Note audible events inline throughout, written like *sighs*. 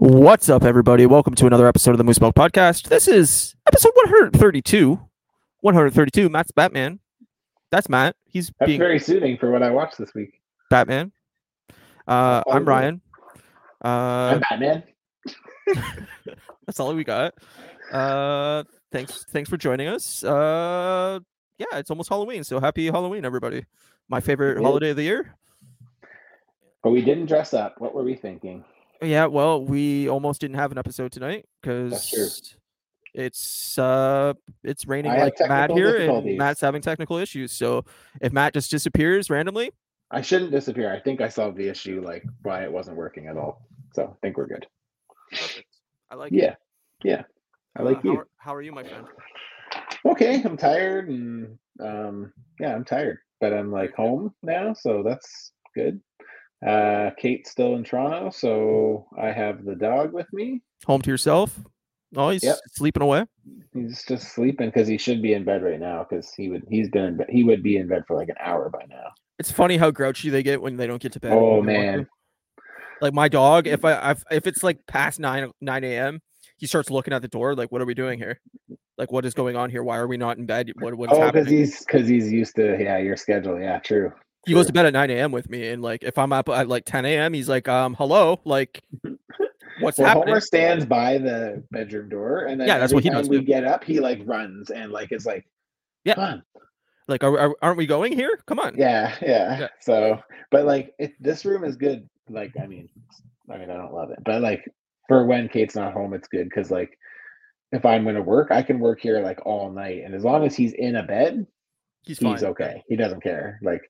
What's up, everybody? Welcome to another episode of the Moose Milk Podcast. This is episode 132. 132. Matt's Batman. That's Matt. He's That's being very soothing for what I watched this week. Batman. Uh, I'm. Ryan. Uh, I'm Batman. *laughs* that's all we got. Uh, thanks, thanks for joining us. Uh, yeah, it's almost Halloween, so happy Halloween, everybody. My favorite holiday of the year. But we didn't dress up. What were we thinking? Yeah, well, we almost didn't have an episode tonight because it's uh it's raining like mad here, and. Matt's having technical issues. So if Matt just disappears randomly, I shouldn't disappear. I think I solved the issue, like why it wasn't working at all. So I think we're good. perfect. I like Yeah. Yeah. I Uh, like how you. Are, how are you, my friend? Okay, I'm tired and um yeah, I'm tired. But I'm like home now, so that's good. Uh Kate's still in Toronto, so I have the dog with me. Home to yourself? Oh, he's Yep. sleeping away. He's just sleeping because he should be in bed right now because he would he's been in bed, he would be in bed for like an hour by now. It's funny how grouchy they get when they don't get to bed. Oh when they want man. Like my dog, if I I've, if it's like past nine nine a.m., he starts looking at the door like, "What are we doing here? Like, what is going on here? Why are we not in bed? What what's Oh, happening?" because he's because he's used to yeah your schedule. Yeah, true. He goes to bed at 9 a.m. with me, and like if I'm up at like 10 a.m., he's like, um, hello, like *laughs* what's Well, happening? Homer stands by the bedroom door, and then Yeah, that's what he does we too. get up, he like runs and like is like, Yeah. "Come on." Like, are, are, aren't we going here? Come on. yeah, yeah, Yeah. So, but like, it, this room is good. Like, I mean, I mean, I don't love it, but like for when Kate's not home, it's good because like if I'm gonna work, I can work here like all night, and as long as he's in a bed, he's fine. he's okay. He doesn't care. Like,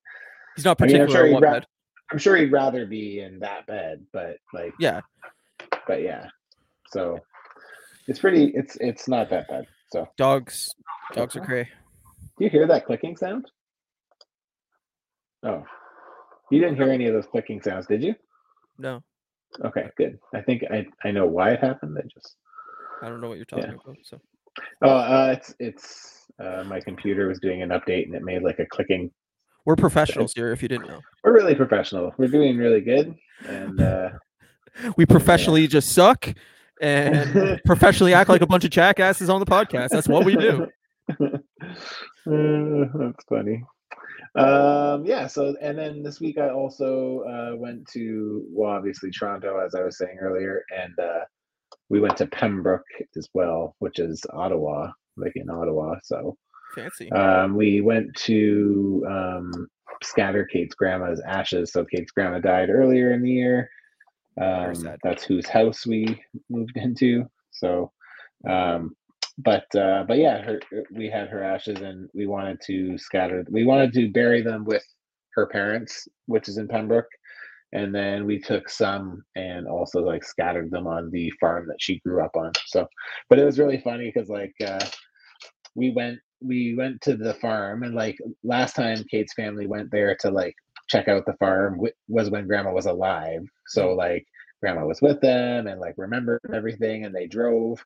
He's not I mean, I'm particular sure he'd ra- I'm sure he'd rather be in that bed, but like, Yeah. but yeah. So it's pretty it's it's not that bad so. Dogs, dogs are cray. do you hear that clicking sound? Oh. You didn't hear any of those clicking sounds did you? No, okay good. I think i i know why it happened i just I don't know what you're Yeah. talking about. So. Oh uh it's it's uh my computer was doing an update and it made like a clicking we're professionals here. If you didn't know, we're really professional we're doing really good and uh *laughs* we professionally just suck and *laughs* professionally act like a bunch of jackasses on the podcast. That's what we do. *laughs* Uh, that's funny. Um, yeah. So, and then this week I also uh, went to, well, obviously Toronto, as I was saying earlier, and uh, we went to Pembroke as well, which is Ottawa, like in Ottawa. So, Fancy. um, we went to um, scatter Kate's grandma's ashes. So, Kate's grandma died earlier in the year. Um, that's whose house we moved into. So, um, but uh, but yeah, her, we had her ashes, and we wanted to scatter. We wanted to bury them with her parents, which is in Pembroke, and then we took some and also like scattered them on the farm that she grew up on. So, but it was really funny because like uh, we went we went to the farm, and like last time Kate's family went there to like check out the farm was when Grandma was alive. So like grandma was with them and like remembered everything and they drove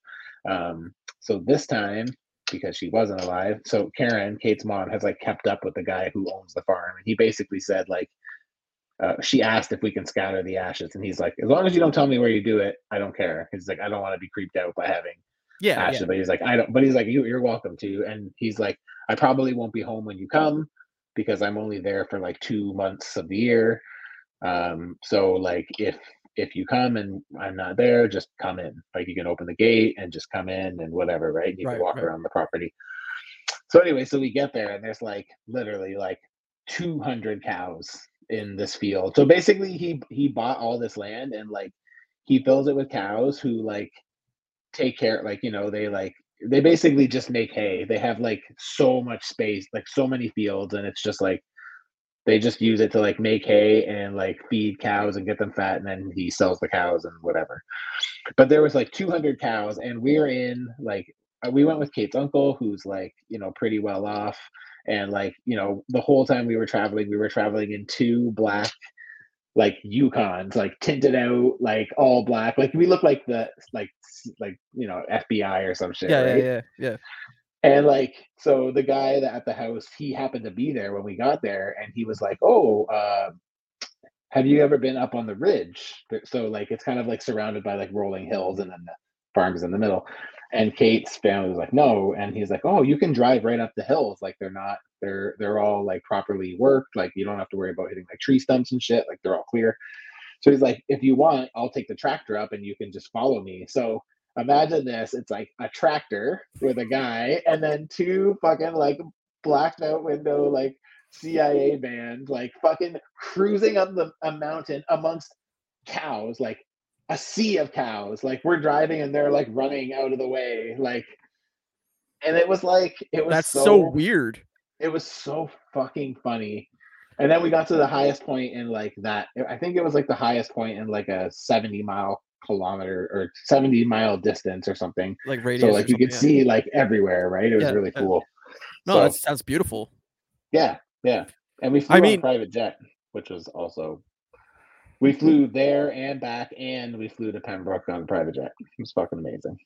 um so this time because she wasn't alive so karen kate's mom has like kept up with the guy who owns the farm and he basically said like uh, she asked if we can scatter the ashes and he's like as long as you don't tell me where you do it i don't care he's like i don't want to be creeped out by having Yeah, yeah. but he's like i don't but he's like you, you're welcome to and he's like i probably won't be home when you come because i'm only there for like two months of the year. Um so like if if you come and i'm not there just come in. Like you can open the gate and just come in and whatever right? You Right, can walk right. around the property. So anyway so we get there and there's like literally like 200 cows in this field. So basically he he bought all this land and like he fills it with cows who like take care like you know they like they basically just make hay. They have like so much space like so many fields and it's just like they just use it to like make hay and like feed cows and get them fat and then he sells the cows and whatever. But there was like 200 cows and we're in like uh, we went with kate's uncle who's like you know pretty well off and like you know the whole time we were traveling we were traveling in two black like Yukons, like tinted out, like all black. Like we look like the like like you know FBI or some shit, Yeah, right? yeah, yeah, yeah. And like, so the guy that at the house, he happened to be there when we got there, and he was like, "Oh, uh, have you ever been up on the ridge? So like it's kind of like surrounded by like rolling hills and then the farm is in the middle. And Kate's family was like, no. And he's like, oh, you can drive right up the hills. Like they're not, they're they're all like properly worked. Like you don't have to worry about hitting like tree stumps and shit. Like they're all clear. So he's like, if you want, I'll take the tractor up and you can just follow me. So imagine this it's like a tractor with a guy and then two fucking like blacked out window like cia band like fucking cruising up the a mountain amongst cows like a sea of cows like we're driving and they're like running out of the way like and it was like it was That's so, so weird. it was so fucking funny and then we got to the highest point in like that i think it was like the highest point in like a 70 mile kilometer or 70 mile distance or something Like radius. so like you could yeah. see like everywhere right it was Yeah, really cool No, So, that's that's beautiful. yeah yeah and we flew I on mean- a private jet which was also we mm-hmm. flew there and back and we flew to pembroke on a private jet. It was fucking amazing.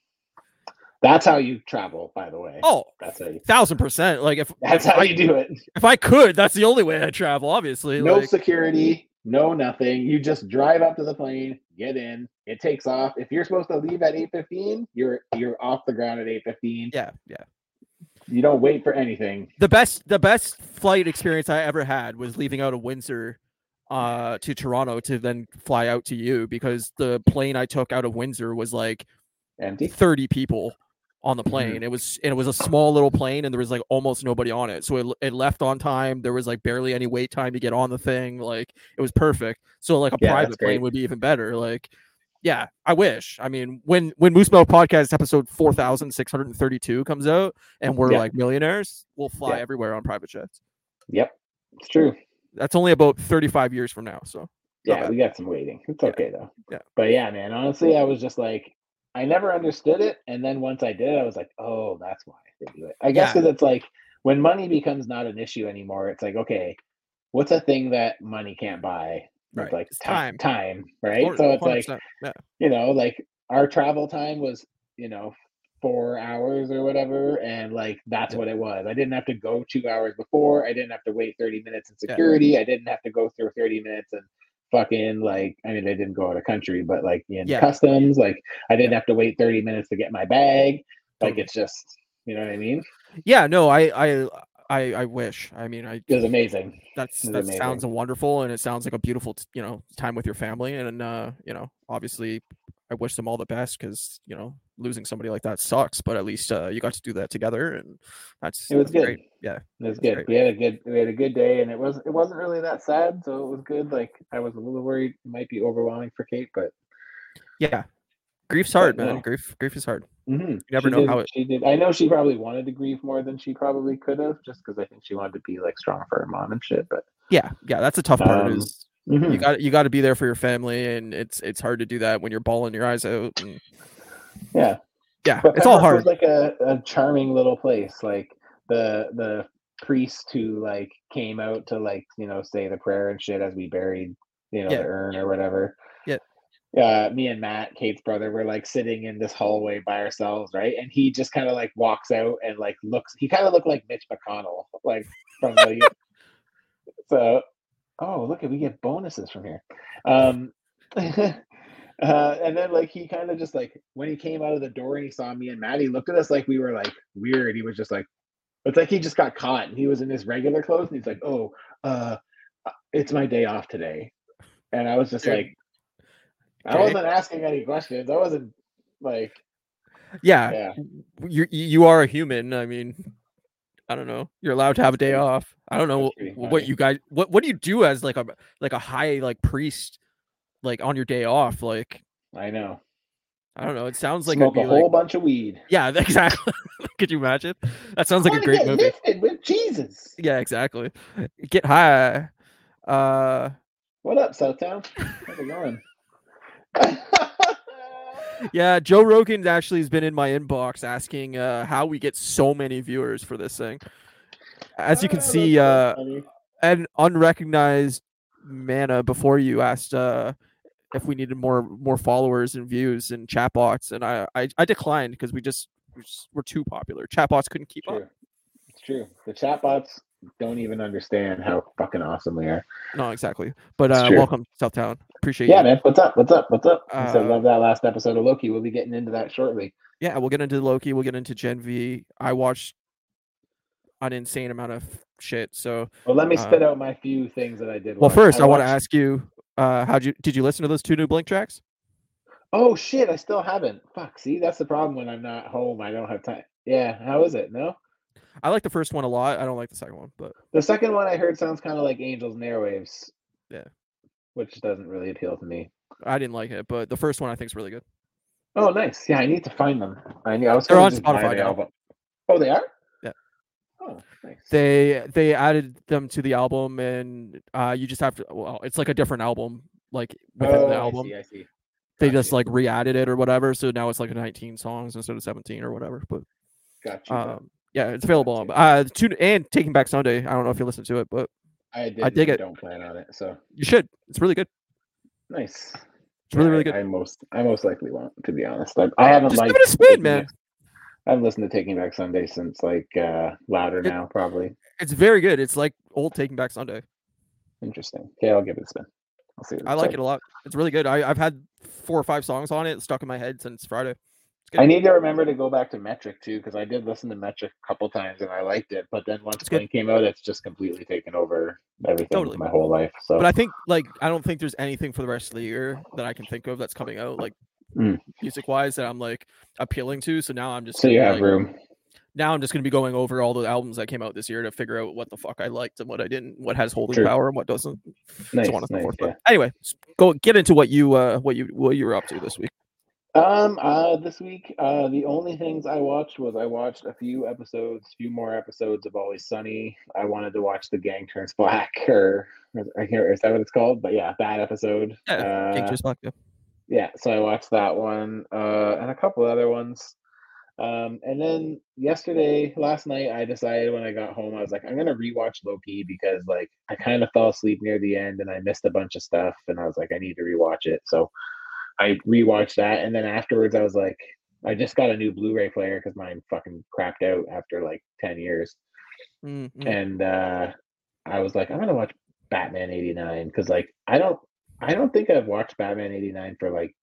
That's how you travel by the way. Oh, that's how you thousand percent. Like if that's if how I, you do it. if I could, that's the only way I travel. Obviously, no like, security no nothing. You just drive up to the plane get in. It takes off. If you're supposed to leave at 8.15 you're you're off the ground at 8.15 yeah, yeah. you don't wait for anything. The best the best flight experience I ever had was leaving out of Windsor uh to Toronto to then fly out to you because the plane I took out of Windsor was like empty 30 people on the Mm-hmm. plane. It was and it was a small little plane and there was like almost nobody on it. So it, it left on time. There was like barely any wait time to get on the thing. Like it was perfect. So like a Yeah, private plane would be even better. Like yeah, I wish. I mean, when when Moose Podcast episode 4632 comes out and we're Yeah. like millionaires, we'll fly Yeah. everywhere on private jets. yep it's true That's only about 35 years from now. So yeah we got some waiting it's Yeah. okay though Yeah. but yeah man honestly i was just like i never understood it and then once i did i was like oh that's why they do it i guess Yeah. because it's like when money becomes not an issue anymore it's like okay what's a thing that money can't buy It's Right. like It's time. time right Or- so it's like yeah. you know, like our travel time was, you know, four hours or whatever. And like that's Yeah. what it was. I didn't have to go two hours before. I didn't have to wait 30 minutes in Yeah. security. I didn't have to go through 30 minutes and fucking like I mean I didn't go out of country, but like in Yeah. customs, like I didn't have to wait 30 minutes to get my bag. Like it's just you know what I mean? yeah, no, I I I, I wish. I mean, I It was amazing. that's It that was sounds wonderful and it sounds like a beautiful you know time with your family and uh you know obviously i wish them all the best because you know losing somebody like that sucks but at least uh you got to do that together and that's It was that's good. great. yeah It was good. great. We had a good we had a good day and it was it wasn't really that sad, so it was good. Like I was a little worried it might be overwhelming for Kate, but yeah grief's hard But man no. grief grief is hard Mhm. you never She know did- how it she did. I know she probably wanted to grieve more than she probably could have, just because I think she wanted to be like strong for her mom and shit. But yeah yeah that's a tough part Um, is you Mhm. got you got to be there for your family and it's it's hard to do that when you're bawling your eyes out and yeah, yeah but it's all hard Was like a, a charming little place. Like the the priest who like came out to like you know say the prayer and shit as we buried you know Yeah. the urn or whatever. Yeah. Uh, me and Matt, Kate's brother, were like sitting in this hallway by ourselves, right? And he just kind of like walks out and like looks. He kind of looked like Mitch McConnell, like from the. *laughs* so, oh look, at we get bonuses from here. Um, *laughs* uh, and then like he kind of just like when he came out of the door and he saw me and Matt, he looked at us like we were like weird. He was just like, it's like he just got caught and he was in his regular clothes and he's like, oh, uh, it's my day off today, and I was just like, I wasn't asking any questions. I wasn't like, yeah yeah, you you are a human. I mean, I don't know. You're allowed to have a day off. I don't know what you guys what what do you do as like a like a high like priest like on your day off? Like I know. I don't know. It sounds like Smoke a whole like bunch of weed. yeah, *laughs* exactly. Could you imagine? That sounds like a great movie. lifted with Jesus. Yeah, exactly. Get high. Uh What up, Southtown? How's it going? *laughs* yeah, Joe Rogan actually has been in my inbox asking uh how we get so many viewers for this thing. As you can that's see, uh an unrecognized mana before you asked uh if we needed more more followers and views and chatbots and I I, I declined because we just we just were too popular. Chatbots couldn't keep up. True. It's true. The chatbots don't even understand how fucking awesome we are. No, exactly. But uh, welcome, Southtown. Appreciate you. Yeah, you. man. What's up? What's up? What's up? I said Uh, love that last episode of Loki. We'll be getting into that shortly. Yeah, we'll get into Loki. We'll get into Gen V. I watched an insane amount of shit. So, Well, let me Uh, spit out my few things that I did. well, watch. first I, want to ask you, uh, how'd you did you listen to those two new Blink tracks? Oh shit! I still haven't. Fuck. See, that's the problem when I'm not home. I don't have time. Yeah. How is it? No. I like the first one a lot. I don't like the second one, but The second one I heard sounds kind of like Angels and Airwaves. Yeah. Which doesn't really appeal to me. I didn't like it. But the first one I think is really good. Oh, nice. Yeah, I need to find them. I knew I was. They're on Spotify now. album. Oh, they are. Yeah. Oh, nice. They they added them to the album, and uh, you just have to. Well, it's like a different album, like within oh, the album. I see. I see. They just like re-added it or whatever. So now it's like 19 songs instead of 17 or whatever. But gotcha. um, yeah, it's available. on Uh, two and Taking Back Sunday. I don't know if you listened to it, but I did. dig it. Don't plan on it. So you should. It's really good. nice. It's really Yeah, really I- good. I most I most likely won't, to be honest. I, I haven't Just liked give it a spin, man. Back- I haven't listened to Taking Back Sunday since like uh Louder It- now, probably. It's very good. It's like old Taking Back Sunday. Interesting. Okay, I'll give it a spin. I'll see. I it's like it a lot. It's really good. I, I've had four or five songs on it stuck in my head since Friday. I need to remember to go back to Metric too, because I did listen to Metric a couple times and I liked it. But then once. Blink came out, it's just completely taken over everything Totally. my whole life. So but I think like I don't think there's anything for the rest of the year that I can think of that's coming out like Mm. music wise that I'm like appealing to. So now I'm just so you have like, room. now I'm just gonna be going over all the albums that came out this year to figure out what the fuck I liked and what I didn't, what has holding True. power and what doesn't. Nice, so on and so nice, forth. yeah. But anyway, go get into what you uh what you what you were up to this week. Um, uh, this week, uh, the only things I watched was I watched a few episodes, few more episodes of Always Sunny. I wanted to watch The Gang Turns Black, *laughs* or I can't. Is that what it's called? But yeah, that episode. Yeah, Uh, Chris Black, yeah. yeah, so I watched that one, uh, and a couple other ones. Um, and then yesterday, last night, I decided when I got home, I was like, I'm gonna rewatch Loki because like I kind of fell asleep near the end and I missed a bunch of stuff, and I was like, I need to rewatch it. So I rewatched that, and then afterwards, I was like, I just got a new Blu-ray player because mine fucking crapped out after like ten years, Mm, mm. and uh, I was like, I'm gonna watch Batman '89 because like I don't, I don't think I've watched Batman '89 for like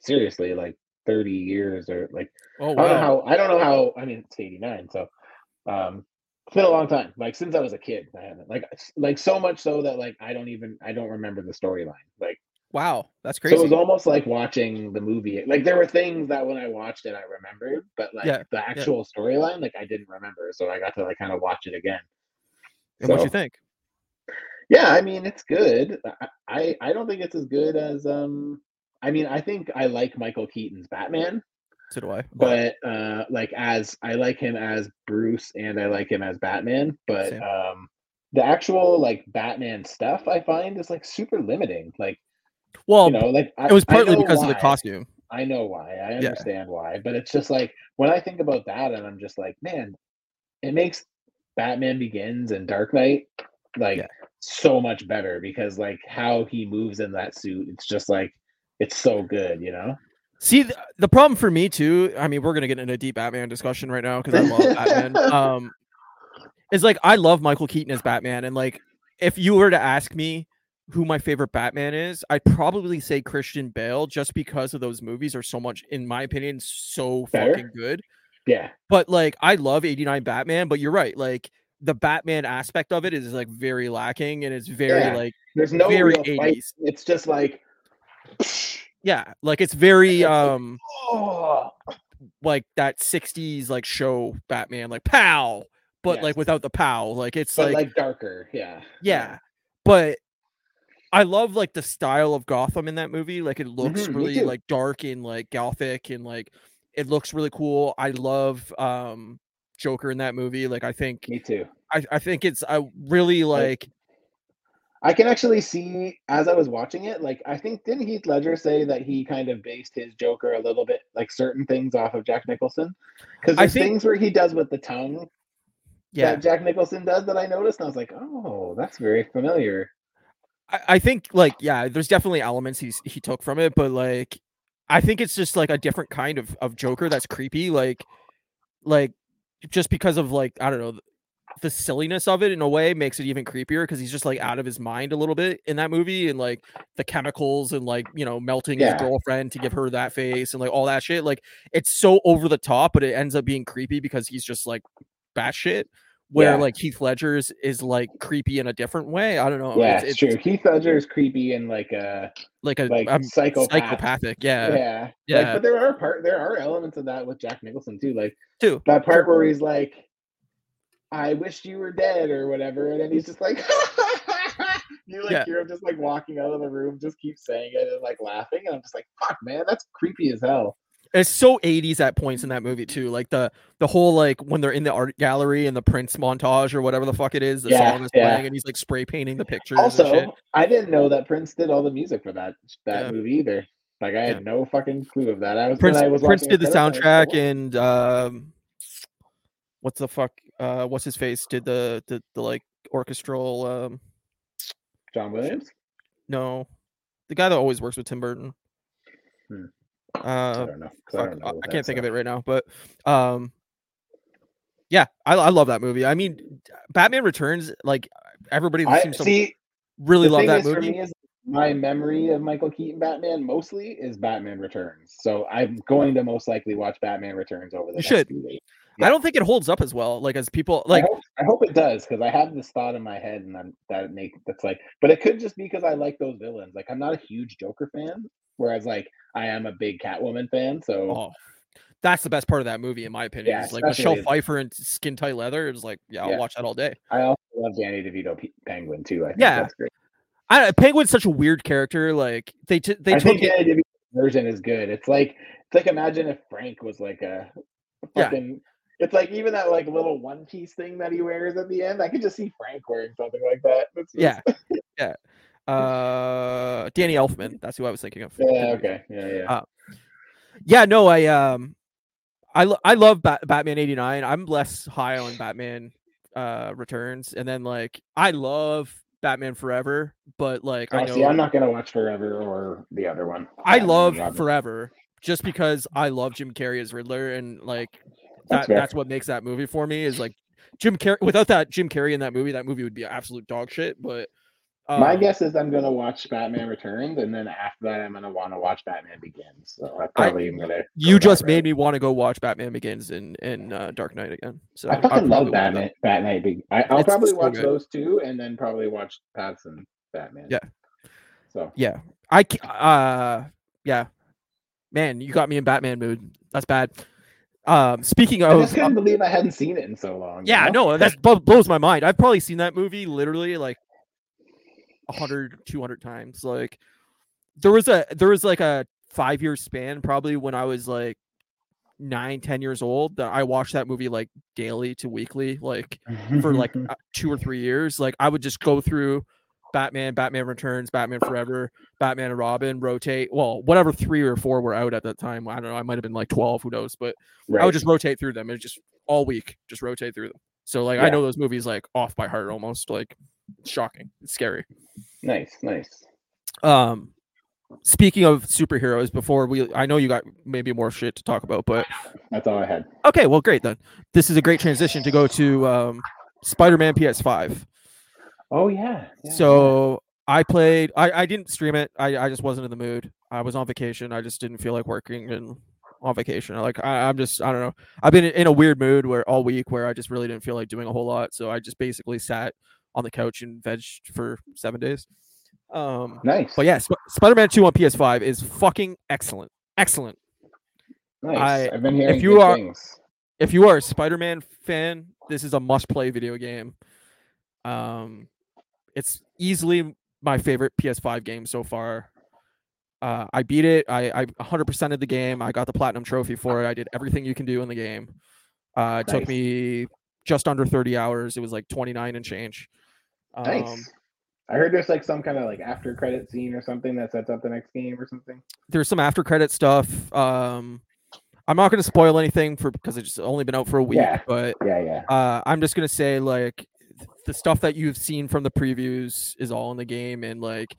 seriously like 30 years or like Oh I don't know wow. how I don't know how I mean it's 89 so um it's been a long time like since I was a kid I haven't like like so much so that like I don't even I don't remember the storyline like Wow, that's crazy. so it was almost like watching the movie like there were things that when I watched it I remembered but like Yeah, the actual storyline like I didn't remember so I got to like kind of watch it again and what you think? yeah I mean it's good I, I I don't think it's as good as um I mean I think I like Michael Keaton's Batman So do I. but uh like as i like him as bruce and i like him as batman but Same. um the actual like batman stuff i find is like super limiting like well, you know like I, it was partly because of the costume. i know why i Yeah. understand why but it's just like when i think about that and i'm just like man it makes batman begins and dark knight like Yeah. so much better because like how he moves in that suit it's just like it's so good you know See, the, the problem for me too. I mean, we're gonna get into a deep Batman discussion right now because I love Batman. *laughs* Um, is like I love Michael Keaton as Batman, and like if you were to ask me who my favorite Batman is, I'd probably say Christian Bale, just because of those movies are so much, in my opinion, so Better? fucking good. yeah But like, I love '89 Batman, but you're right, like the Batman aspect of it is like very lacking, and it's very Yeah. like there's no Very real fight 80s. it's just like yeah, like it's very It's like- um. oh like that 60s like show Batman, like pow, but like without the pow. Like it's like, like, darker yeah yeah. But I love like the style of Gotham in that movie. Like it looks Mhm, really like dark and like gothic and like it looks really cool. I love um Joker in that movie. Like I think me too I, I think it's I really like i can actually see as i was watching it like i think didn't heath ledger say that he kind of based his joker a little bit like certain things off of jack nicholson because there's think- things where he does with the tongue yeah. that jack nicholson does that i noticed and i was like oh that's very familiar I, I think like yeah, there's definitely elements he's he took from it, but like I think it's just like a different kind of of Joker that's creepy. Like like just because of like I don't know. the silliness of it in a way makes it even creepier because he's just like out of his mind a little bit in that movie and like the chemicals and like you know melting Yeah. his girlfriend to give her that face and like all that shit like it's so over the top but it ends up being creepy because he's just like batshit where Yeah. like Heath Ledger's is like creepy in a different way I don't know yeah, it's, it's, true. Heath Ledger is creepy and like a like a like um, psychopath. psychopathic yeah Yeah, yeah, Like, but there are part there are elements of that with Jack Nicholson too. Like too that part where he's like, "I wish you were dead" or whatever, and then he's just like, *laughs* you like Yeah. hear him just like walking out of the room, just keep saying it and like laughing, and I'm just like, "Fuck, man, that's creepy as hell." It's so 80s at points in that movie too like the the whole like when they're in the art gallery and the prince montage or whatever the fuck it is the Yeah, song is yeah. playing and he's like spray painting the pictures and shit. Also, I didn't know that Prince did all the music for that that Yeah. movie either. Like I had no fucking clue of that. I was prince I was prince did the it set up, I was soundtrack like, and um what's the fuck uh what's his face did the the, the like orchestral um John Williams. no the guy that always works with tim burton Hmm. I uh don't know. I, don't know I can't think of it right now, but um, yeah, I, I love that movie. I mean, Batman Returns, like everybody I seems to really love that movie. is my memory of Michael Keaton Batman mostly is Batman Returns. So I'm going to most likely watch Batman Returns over the You next should. days. I don't think it holds up as well, like as people I like. hope, I hope it does because I have this thought in my head, and I'm, that make that's like, but it could just be because I like those villains. Like I'm not a huge Joker fan, whereas like I am a big Catwoman fan. So Oh, that's the best part of that movie, in my opinion. Yeah, is like Michelle Pfeiffer in skin tight leather. It was like, yeah, I'll Yeah. watch that all day. I also love Danny DeVito P- Penguin too. I think Yeah. that's great. I Penguin's such a weird character. Like they t- they I took think it. Version is good. It's like it's like imagine if Frank was like a Yeah. fucking. It's like even that like little one piece thing that he wears at the end. I could just see Frank wearing something like that. Just- Yeah, yeah. Uh, Danny Elfman. That's who I was thinking of. Yeah. Okay. Yeah. Yeah. Uh, Yeah, no, I um, I lo- I love Bat- Batman eighty nine. I'm less high on Batman uh Returns, and then like I love Batman Forever, but like I Oh, know see, I'm not gonna watch Forever or the other one. I Batman love Forever just because I love Jim Carrey as Riddler, and like That's that fair. that's what makes that movie for me is like Jim Carrey. Without that Jim Carrey in that movie, that movie would be absolute dog shit. But My um, guess is I'm gonna watch Batman Returns, and then after that, I'm gonna want to watch Batman Begins. So I probably am gonna. you go just made me want to go watch Batman Begins and and uh, Dark Knight again. So I fucking love. Batman. Batman Big. I, I'll It's probably so watch good. those two, and then probably watch Pattinson Batman. Yeah. So Yeah, I uh yeah, man, you got me in Batman mood. That's bad. Um, speaking of, I just couldn't believe I hadn't seen it in so long. you yeah, know? no, that blows my mind. I've probably seen that movie literally like 100, 200 times. Like there was a there was like a five year span probably when I was like nine, ten years old that I watched that movie like daily to weekly, like for like *laughs* two or three years. Like I would just go through Batman, Batman Returns, Batman Forever, Batman and Robin, rotate. Well, whatever three or four were out at that time. I don't know. I might have been like twelve. Who knows? But I would just rotate through them and just all week just rotate through them. So like I know those movies like off by heart almost. Like shocking. It's scary. nice, nice. Um speaking of superheroes, before we I know you got maybe more shit to talk about, but That's all I had. okay, well great then. This is a great transition to go to um Spider-Man PS5. Oh yeah. yeah, so I played. I, I didn't stream it. I, I just wasn't in the mood. I was on vacation. I just didn't feel like working and on vacation. Like I, I'm just I don't know. I've been in a weird mood where all week where I just really didn't feel like doing a whole lot. So I just basically sat on the couch and vegged for seven days. Um, nice. but yeah, Sp- Spider-Man Two on PS5 is fucking excellent. Excellent. nice. I- I've been hearing if you are- things. if you are a Spider-Man fan, this is a must-play video game. Um, it's easily my favorite PS5 game so far. Uh, I beat it. I I 100% of the game. I got the platinum trophy for it. I did everything you can do in the game. Uh, it took me just under 30 hours. It was like 29 and change. Um, Nice. I heard there's like some kind of like after credit scene or something that sets up the next game or something. there's some after credit stuff. Um, I'm not going to spoil anything for because it's only been out for a week, Yeah. but Yeah, yeah. uh, I'm just gonna say like th- the stuff that you've seen from the previews is all in the game, and like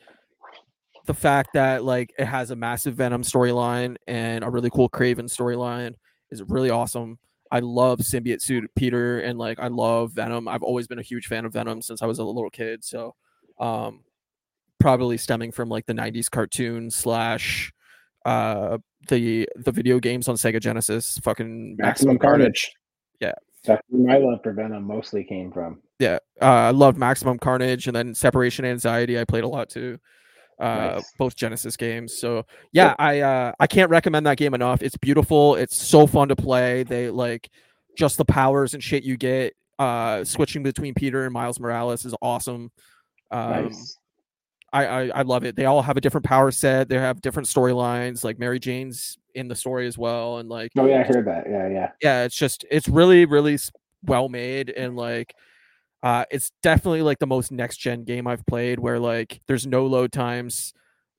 the fact that like it has a massive Venom storyline and a really cool Kraven storyline is really awesome. I love symbiote suit Peter and like I love Venom. I've always been a huge fan of Venom since I was a little kid. So um probably stemming from like the 90s cartoon slash uh the the video games on Sega Genesis, fucking Maximum Carnage. Yeah. That's where my love for Venom mostly came from. Yeah, uh, I loved Maximum Carnage, and then Separation Anxiety. I played a lot too. Uh, Nice. both Genesis games. So yeah, I uh, I can't recommend that game enough. It's beautiful. It's so fun to play. They like just the powers and shit you get. Uh, switching between Peter and Miles Morales is awesome. Um, nice. I, I I love it. They all have a different power set. They have different storylines. Like Mary Jane's in the story as well, and like Oh yeah, I heard that. Yeah, yeah. yeah it's just it's really really well made and like uh it's definitely like the most next gen game i've played where like there's no load times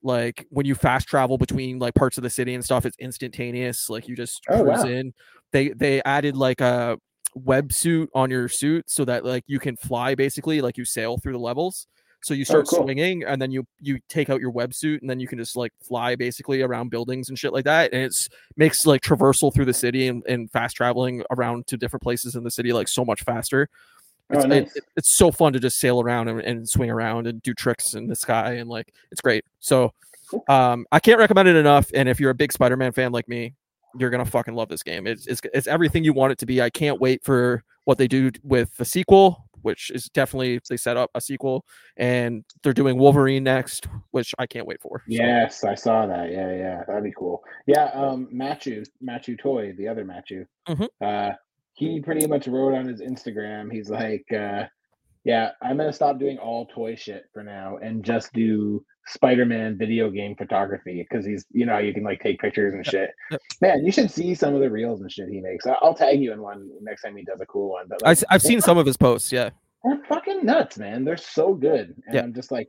like when you fast travel between like parts of the city and stuff it's instantaneous like you just Oh, cruise wow. in they they added like a web suit on your suit so that like you can fly basically like you sail through the levels so you start cool. swinging and then you you take out your websuit and then you can just like fly basically around buildings and shit like that and it's makes like traversal through the city and, and fast traveling around to different places in the city like so much faster Oh, it's, it- nice. it- it's so fun to just sail around and, and swing around and do tricks in the sky and like it's great so um i can't recommend it enough and if you're a big spider-man fan like me you're gonna fucking love this game it's, it's it's everything you want it to be i can't wait for what they do with the sequel which is definitely they set up a sequel and they're doing wolverine next which i can't wait for So, Yes, I saw that. Yeah, yeah, that'd be cool. Yeah, um, Matthew, Matthew Toy, the other Matthew, Mhm. uh, he pretty much wrote on his Instagram. He's like, uh, "Yeah, I'm gonna stop doing all toy shit for now and just do Spider-Man video game photography because he's, you know, you can like take pictures and shit. Man, you should see some of the reels and shit he makes. I'll tag you in one next time he does a cool one. But I, have seen some of his posts yeah they're fucking nuts, man. They're so good. And Yeah. I'm just like,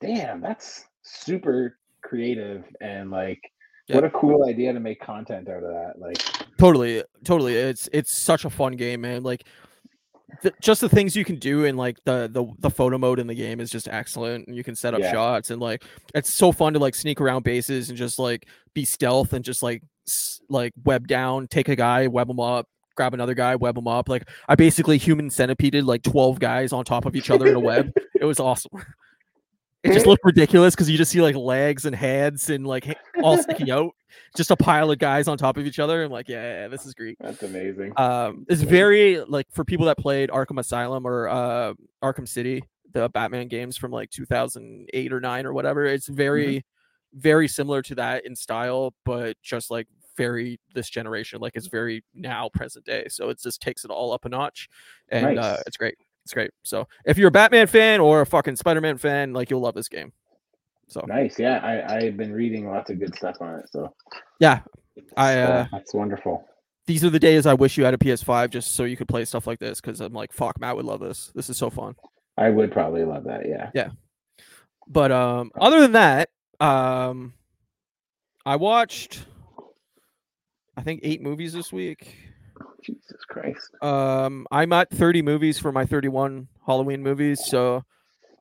damn, that's super creative and like Yeah. what a cool idea to make content out of that. Like totally totally it's it's such a fun game man like the, just the things you can do in like the, the the photo mode in the game is just excellent and you can set up Yeah. shots and like it's so fun to like sneak around bases and just like be stealth and just like s- like web down take a guy web him up grab another guy web him up like i basically human centipeded like 12 guys on top of each other in a web *laughs* it was awesome *laughs* it just looked ridiculous because you just see like legs and heads and like all sticking out. Just a pile of guys on top of each other i'm like yeah, yeah, this is great. That's amazing. um it's very like for people that played arkham asylum or uh arkham city the batman games from like 2008 or 9 or whatever it's very very similar to that in style but just like very this generation like it's very now present day so it just takes it all up a notch and uh it's great it's great so if you're a batman fan or a fucking spider-man fan like you'll love this game so nice. Yeah, I, I've been reading lots of good stuff on it. So yeah I, uh, that's wonderful. these are the days I wish you had a PS5 just so you could play stuff like this because I'm like, fuck, Matt would love this. This is so fun. I would probably love that. Yeah. Yeah. But um, other than that, um, I watched, I think eight movies this week. Jesus Christ. Um, I'm at 30 movies for my 31 Halloween movies, so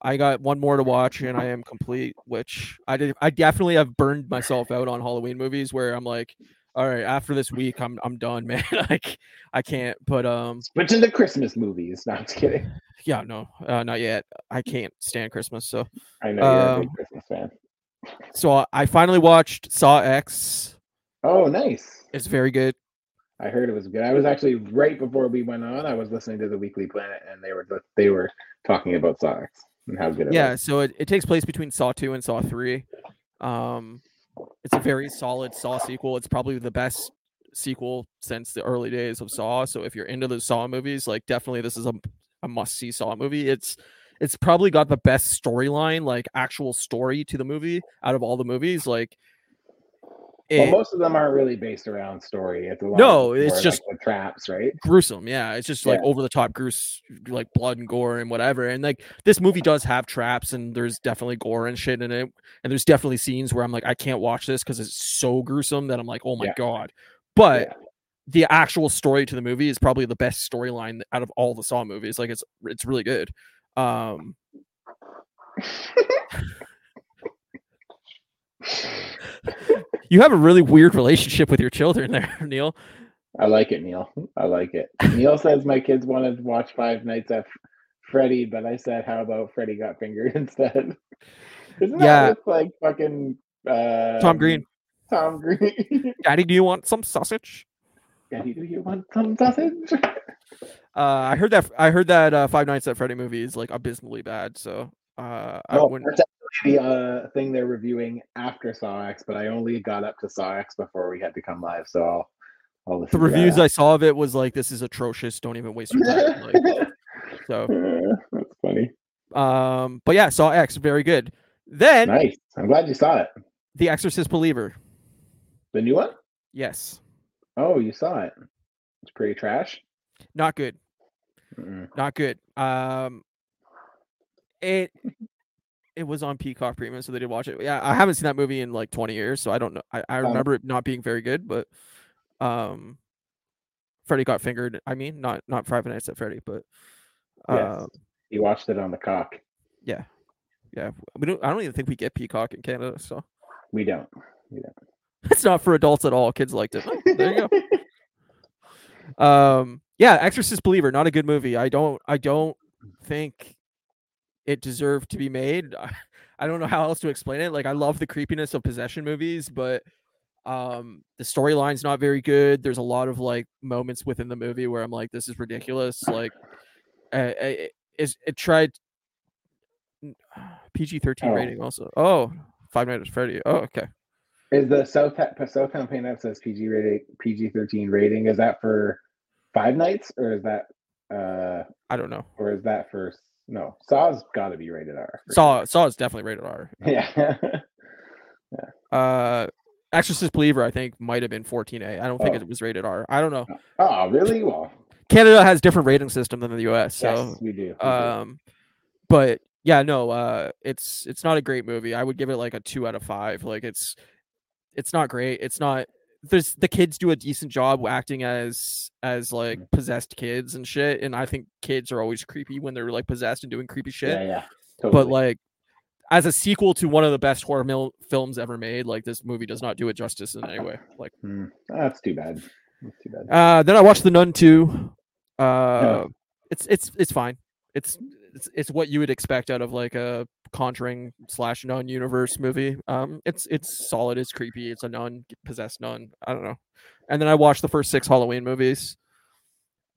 I got one more to watch and I am complete. Which I did, I definitely have burned myself out on Halloween movies where I'm like, all right, after this week, I'm I'm done, *laughs* man. like I can't. But um, Switch into Christmas movies. No, I'm just kidding. yeah, no, uh, not yet. I can't stand Christmas, so I know you're a Um, big Christmas fan. so I finally watched Saw X. Oh, nice. It's very good. I heard it was good. I was actually right before we went on. I was listening to the Weekly Planet, and they were they were talking about Saw and how good it Yeah, was. so it, it takes place between Saw 2 and Saw 3. Um it's a very solid Saw sequel. It's probably the best sequel since the early days of Saw. So if you're into the Saw movies, like definitely this is a, a must see Saw movie. It's it's probably got the best storyline, like actual story to the movie out of all the movies. Like Well, most of them aren't really based around story. It's No, it's like just- the traps, right? gruesome yeah it's just like Yeah. over the top grues like blood and gore and whatever and like this movie does have traps and there's definitely gore and shit in it and there's definitely scenes where i'm like i can't watch this because it's so gruesome that i'm like oh my Yeah. god but Yeah. the actual story to the movie is probably the best storyline out of all the saw movies like it's it's really good um *laughs* *laughs* *laughs* you have a really weird relationship with your children there *laughs* neil I like it, Neil. I like it. Neil says my kids wanted to watch Five Nights at Freddy, but I said, how about Freddy got fingered *laughs* instead? Isn't Yeah. that like fucking uh, Tom Green. Tom Green. *laughs* Daddy, do you want some sausage? Daddy, do you want some sausage? Uh, I heard that. I heard that uh, Five Nights at Freddy movie is like abysmally bad. So uh, I wouldn't. that's actually the uh, thing they're reviewing after Saw X, but I only got up to Saw X before we had to come live, so I'll, I'll The to reviews. I saw of it was like, "This is atrocious. Don't even waste your time." Like, *laughs* so, Uh, that's funny. um, but yeah, Saw X, very good. Then Nice. I'm glad you saw it. The Exorcist Believer. The new one? Yes, Oh, you saw it. It's pretty trash. not good. Mm-mm. Not good. Um, it it was on Peacock Premium, so they did watch it. Yeah, I haven't seen that movie in like 20 years, so I don't know. I, I remember it not being very good, but um, Freddy got fingered. I mean, not not Five Nights at Freddy, but Yes. uh, You watched it on the cock. yeah, yeah. We don't. I don't even think we get Peacock in Canada, so We don't. *laughs* it's not for adults at all. Kids liked it. Oh, there you go. *laughs* um yeah exorcist believer not a good movie i don't i don't think it deserved to be made. *laughs* I- don't know how else to explain it like i love the creepiness of possession movies but um the storyline's not very good. There's a lot of like moments within the movie where i'm like this is ridiculous like it, it, it tried *sighs* pg-13 Oh. rating also. Oh five nights at freddy oh okay. Is the South Southtown Pain that says PG rating PG thirteen rating? Is that for Five Nights or is that uh i don't know. or is that for no Saw's got to be rated R. saw saw is definitely rated r sure. *laughs* Yeah. Uh, Exorcist Believer, I think, might have been 14A. I don't think Oh. it was rated R. I don't know. oh, really? Well, Canada has different rating system than the US, so yes, we do. we do. um, but yeah, no, uh, it's it's not a great movie. I would give it like a two out of five. Like it's it's not great. It's not. There's the kids do a decent job acting as as like Mhm. possessed kids and shit, and I think kids are always creepy when they're like possessed and doing creepy shit. yeah, yeah. But like as a sequel to one of the best horror mil- films ever made, like this movie does not do it justice in any way. Like. Hmm, that's too bad. That's too bad. Uh, then I watched The Nun 2. Uh, Yeah. it's it's it's fine. It's it's it's what you would expect out of like a Conjuring slash Nun universe movie. Um, it's it's solid. It's creepy. It's a nun possessed nun. I don't know. And then I watched the first six Halloween movies.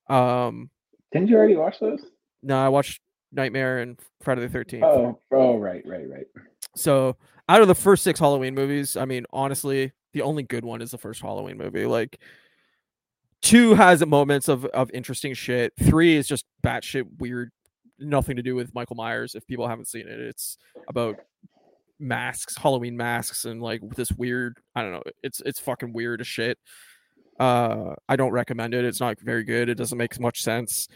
Um, Didn't you already watch those? no, I watched Nightmare and Friday the Thirteenth. Oh, oh, right, right, right. So out of the first six Halloween movies, I mean, honestly, the only good one is the first Halloween movie. Like two has moments of of interesting shit. Three is just batshit weird, nothing to do with Michael Myers. If people haven't seen it, it's about masks, Halloween masks, and like this weird. I don't know. It's it's fucking weird as shit. Uh, I don't recommend it. It's not very good. It doesn't make much sense.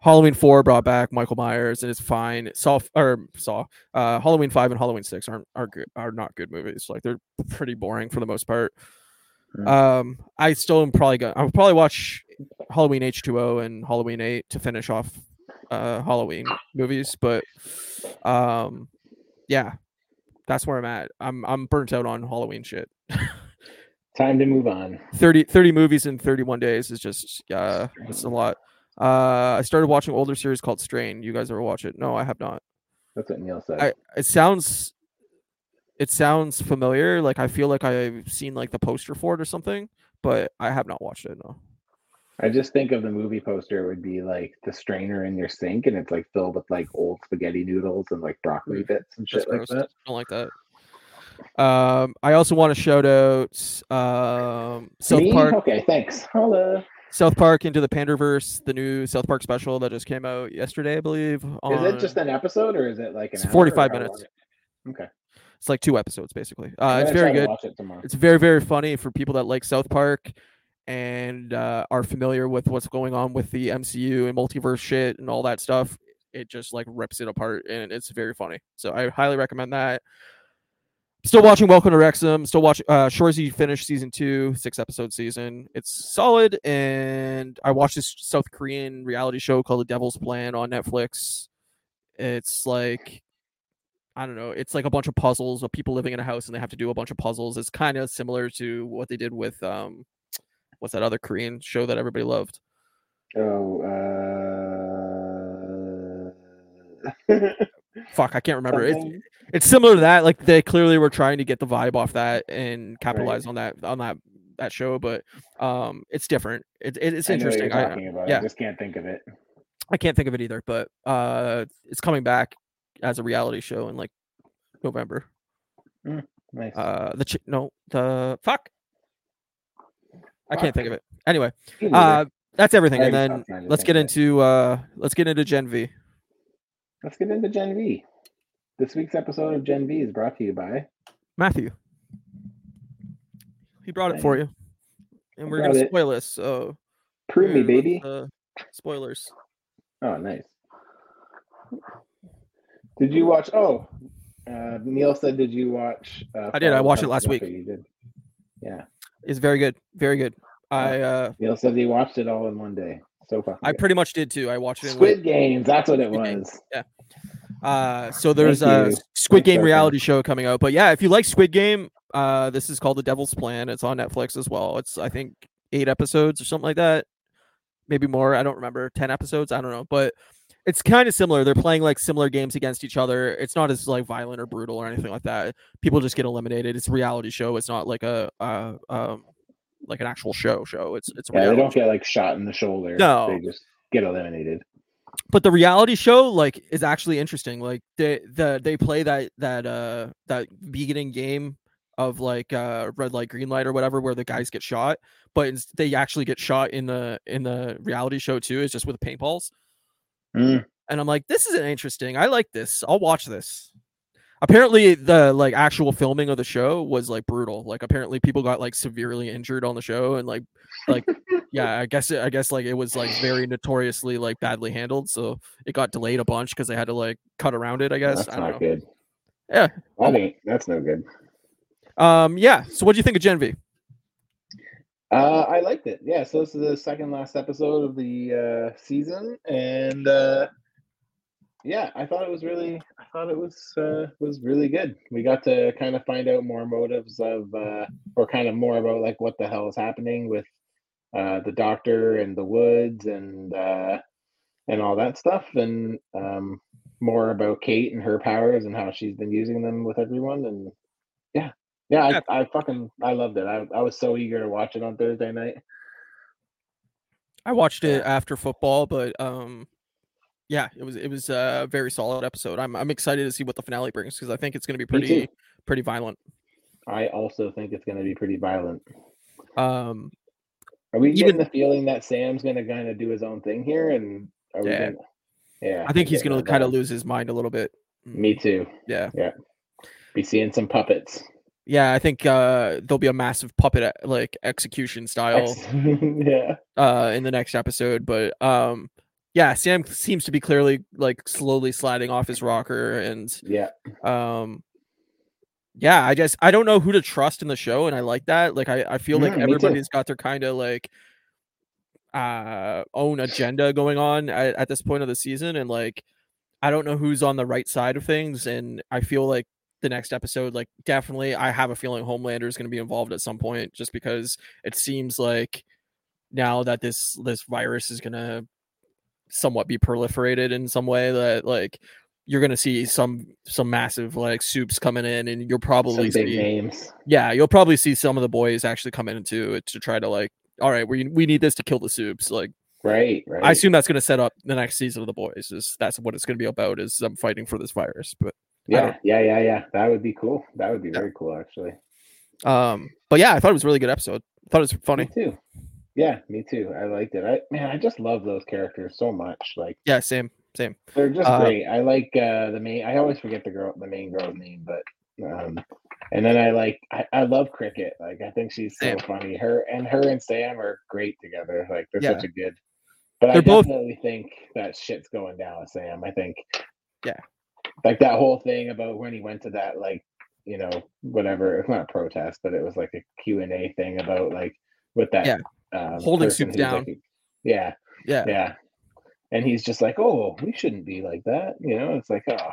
Halloween four brought back Michael Myers, and it's fine. Saw or Saw uh Halloween 5 and Halloween 6 aren't are good are not good movies. Like they're pretty boring for the most part. Mm. Um I still am probably gonna I'll probably watch Halloween H2O and Halloween 8 to finish off uh Halloween movies, but um yeah. That's where I'm at. I'm I'm burnt out on Halloween shit. *laughs* Time to move on. 30 30 movies in 31 days is just uh it's a lot. Uh I started watching older series called Strain. You guys ever watch it? No, I have not. That's what Neil said. I it sounds it sounds familiar. Like I feel like I've seen like the poster for it or something, but I have not watched it. No. I just think of the movie poster it would be like the strainer in your sink and it's like filled with like old spaghetti noodles and like broccoli Mm, bits and That's shit like gross. that. Don't like that. Um, I also want to shout out um, South Me? Park. Okay, thanks. Holla. South Park into the Panderverse, the new South Park special that just came out yesterday, I believe. Is it just an episode or is it like an It's 45 minutes. Okay. It's like two episodes basically. Uh, it's very good. Watch it tomorrow. It's very very funny for people that like South Park and uh, are familiar with what's going on with the MCU and multiverse shit and all that stuff. It just like rips it apart and it's very funny. So I highly recommend that. Still watching Welcome to Wrexham. Still watching uh Shoresy finished season two, six episode season. It's solid, and I watched this South Korean reality show called The Devil's Plan on Netflix. It's like I don't know. It's like a bunch of puzzles of people living in a house and they have to do a bunch of puzzles. It's kind of similar to what they did with um what's that other Korean show that everybody loved? Oh, uh, Fuck, I can't remember. It's it's similar to that. Like they clearly were trying to get the vibe off that and capitalize on that on that that show, but um, it's different. It, it, it's I interesting. I, yeah. I just can't think of it. I can't think of it either, but uh, it's coming back as a reality show in like November. Nice. Uh, the ch- no, the fuck. I can't think of it. Anyway, uh, that's everything, and then stopped trying to let's get into uh, let's get into Gen V. Let's get into Gen V. This week's episode of Gen V is brought to you by. Matthew. He brought it for you, and we're gonna it. spoil this. So Prove me, baby. uh, spoilers. Oh, nice. Did you watch? Oh, uh, Neil said, "Did you watch?" Uh, I did, I watched it last week. You did. Yeah. It's very good, very good. I uh, Neil said he watched it all in one day. So far, I pretty much did too. I watched it. Like, Squid Games. That's what it Games. was. Uh, so there's Thank a you. Squid Game Duncan. reality show coming out. But yeah, if you like Squid Game, uh, this is called The Devil's Plan. It's on Netflix as well. It's I think eight episodes or something like that, maybe more. I don't remember. Ten episodes. I don't know, but it's kind of similar. They're playing like similar games against each other. It's not as like violent or brutal or anything like that. People just get eliminated. It's a reality show. It's not like a uh, um like an actual show. Show. It's it's Yeah, they don't get like shot in the shoulder. No. they just get eliminated. but the reality show like is actually interesting like they the they play that that uh that beginning game of like uh red light green light or whatever where the guys get shot but they actually get shot in the in the reality show too it's just with paintballs Mm. and i'm like this is interesting i like this i'll watch this apparently the like actual filming of the show was like brutal like apparently people got like severely injured on the show and like like *laughs* yeah i guess it, i guess like it was like very notoriously like badly handled so it got delayed a bunch because they had to like cut around it i guess That's i don't not know good. Yeah. I think that's no good. um yeah so what do you think of gen v Uh, I liked it. Yeah, so this is the second last episode of the uh, season, and uh, yeah, I thought it was really, I thought it was uh, was really good. We got to kind of find out more motives of, uh, or kind of more about like what the hell is happening with uh, the doctor and the woods and uh, and all that stuff, and um, more about Kate and her powers and how she's been using them with everyone, and yeah. I, I fucking I loved it. I, I was so eager to watch it on Thursday night. i watched it after football but um yeah it was it was a very solid episode i'm, I'm excited to see what the finale brings because i think it's going to be pretty pretty violent I also think it's going to be pretty violent. um Are we Even- getting the feeling that Sam's going to kind of do his own thing here? And are we Yeah. gonna, yeah, i think he's going to kind of lose his mind a little bit Me too. Yeah, yeah Be seeing some puppets. Yeah i think uh there'll be a massive puppet uh, like execution style *laughs* yeah, uh in the next episode but um yeah sam seems to be clearly like slowly sliding off his rocker and yeah. um yeah i just i don't know who to trust in the show and i like that like i, I feel like Mm, too. everybody's got their kind of like uh own agenda going on at, at this point of the season and like i don't know who's on the right side of things and i feel like the next episode like definitely i have a feeling homelander is going to be involved at some point just because it seems like now that this this virus is going to somewhat be proliferated in some way that like you're going to see some some massive like supes coming in and you'll probably Some big see names. yeah you'll probably see some of the boys actually come in to it to try to like all right we we need this to kill the supes like Right, right. i assume that's going to set up the next season of the boys is that's what it's going to be about is them fighting for this virus but yeah, yeah, yeah, yeah. That would be cool. That would be Yeah. very cool, actually. um but yeah i thought it was a really good episode I thought it was funny Me too. Yeah, me too. I liked it. I man, I just love those characters so much. Like yeah same same They're just Uh, great. I like uh, the main. I always forget the girl, the main girl's name, but um, and then I like. I, I love Cricket. Like I think she's so Sam. funny. Her and her and Sam are great together. Like they're Yeah. such a good. But I They're both- definitely think that shit's going down with Sam. I think. Yeah. Like that whole thing about when he went to that like you know whatever it's not a protest but it was like a Q and A thing about like with that Yeah. um, Holding soup down. like, yeah yeah yeah. And he's just like, oh, we shouldn't be like that. You know, it's like, oh,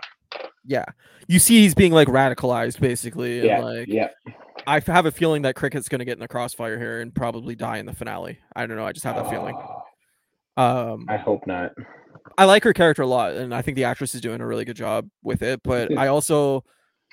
yeah, you see he's being like radicalized basically, and Yeah, like yeah. i have a feeling that Cricket's going to get in the crossfire here and probably die in the finale. I don't know. I just have that feeling. Um, I hope not. I like her character a lot, and I think the actress is doing a really good job with it. But. I also,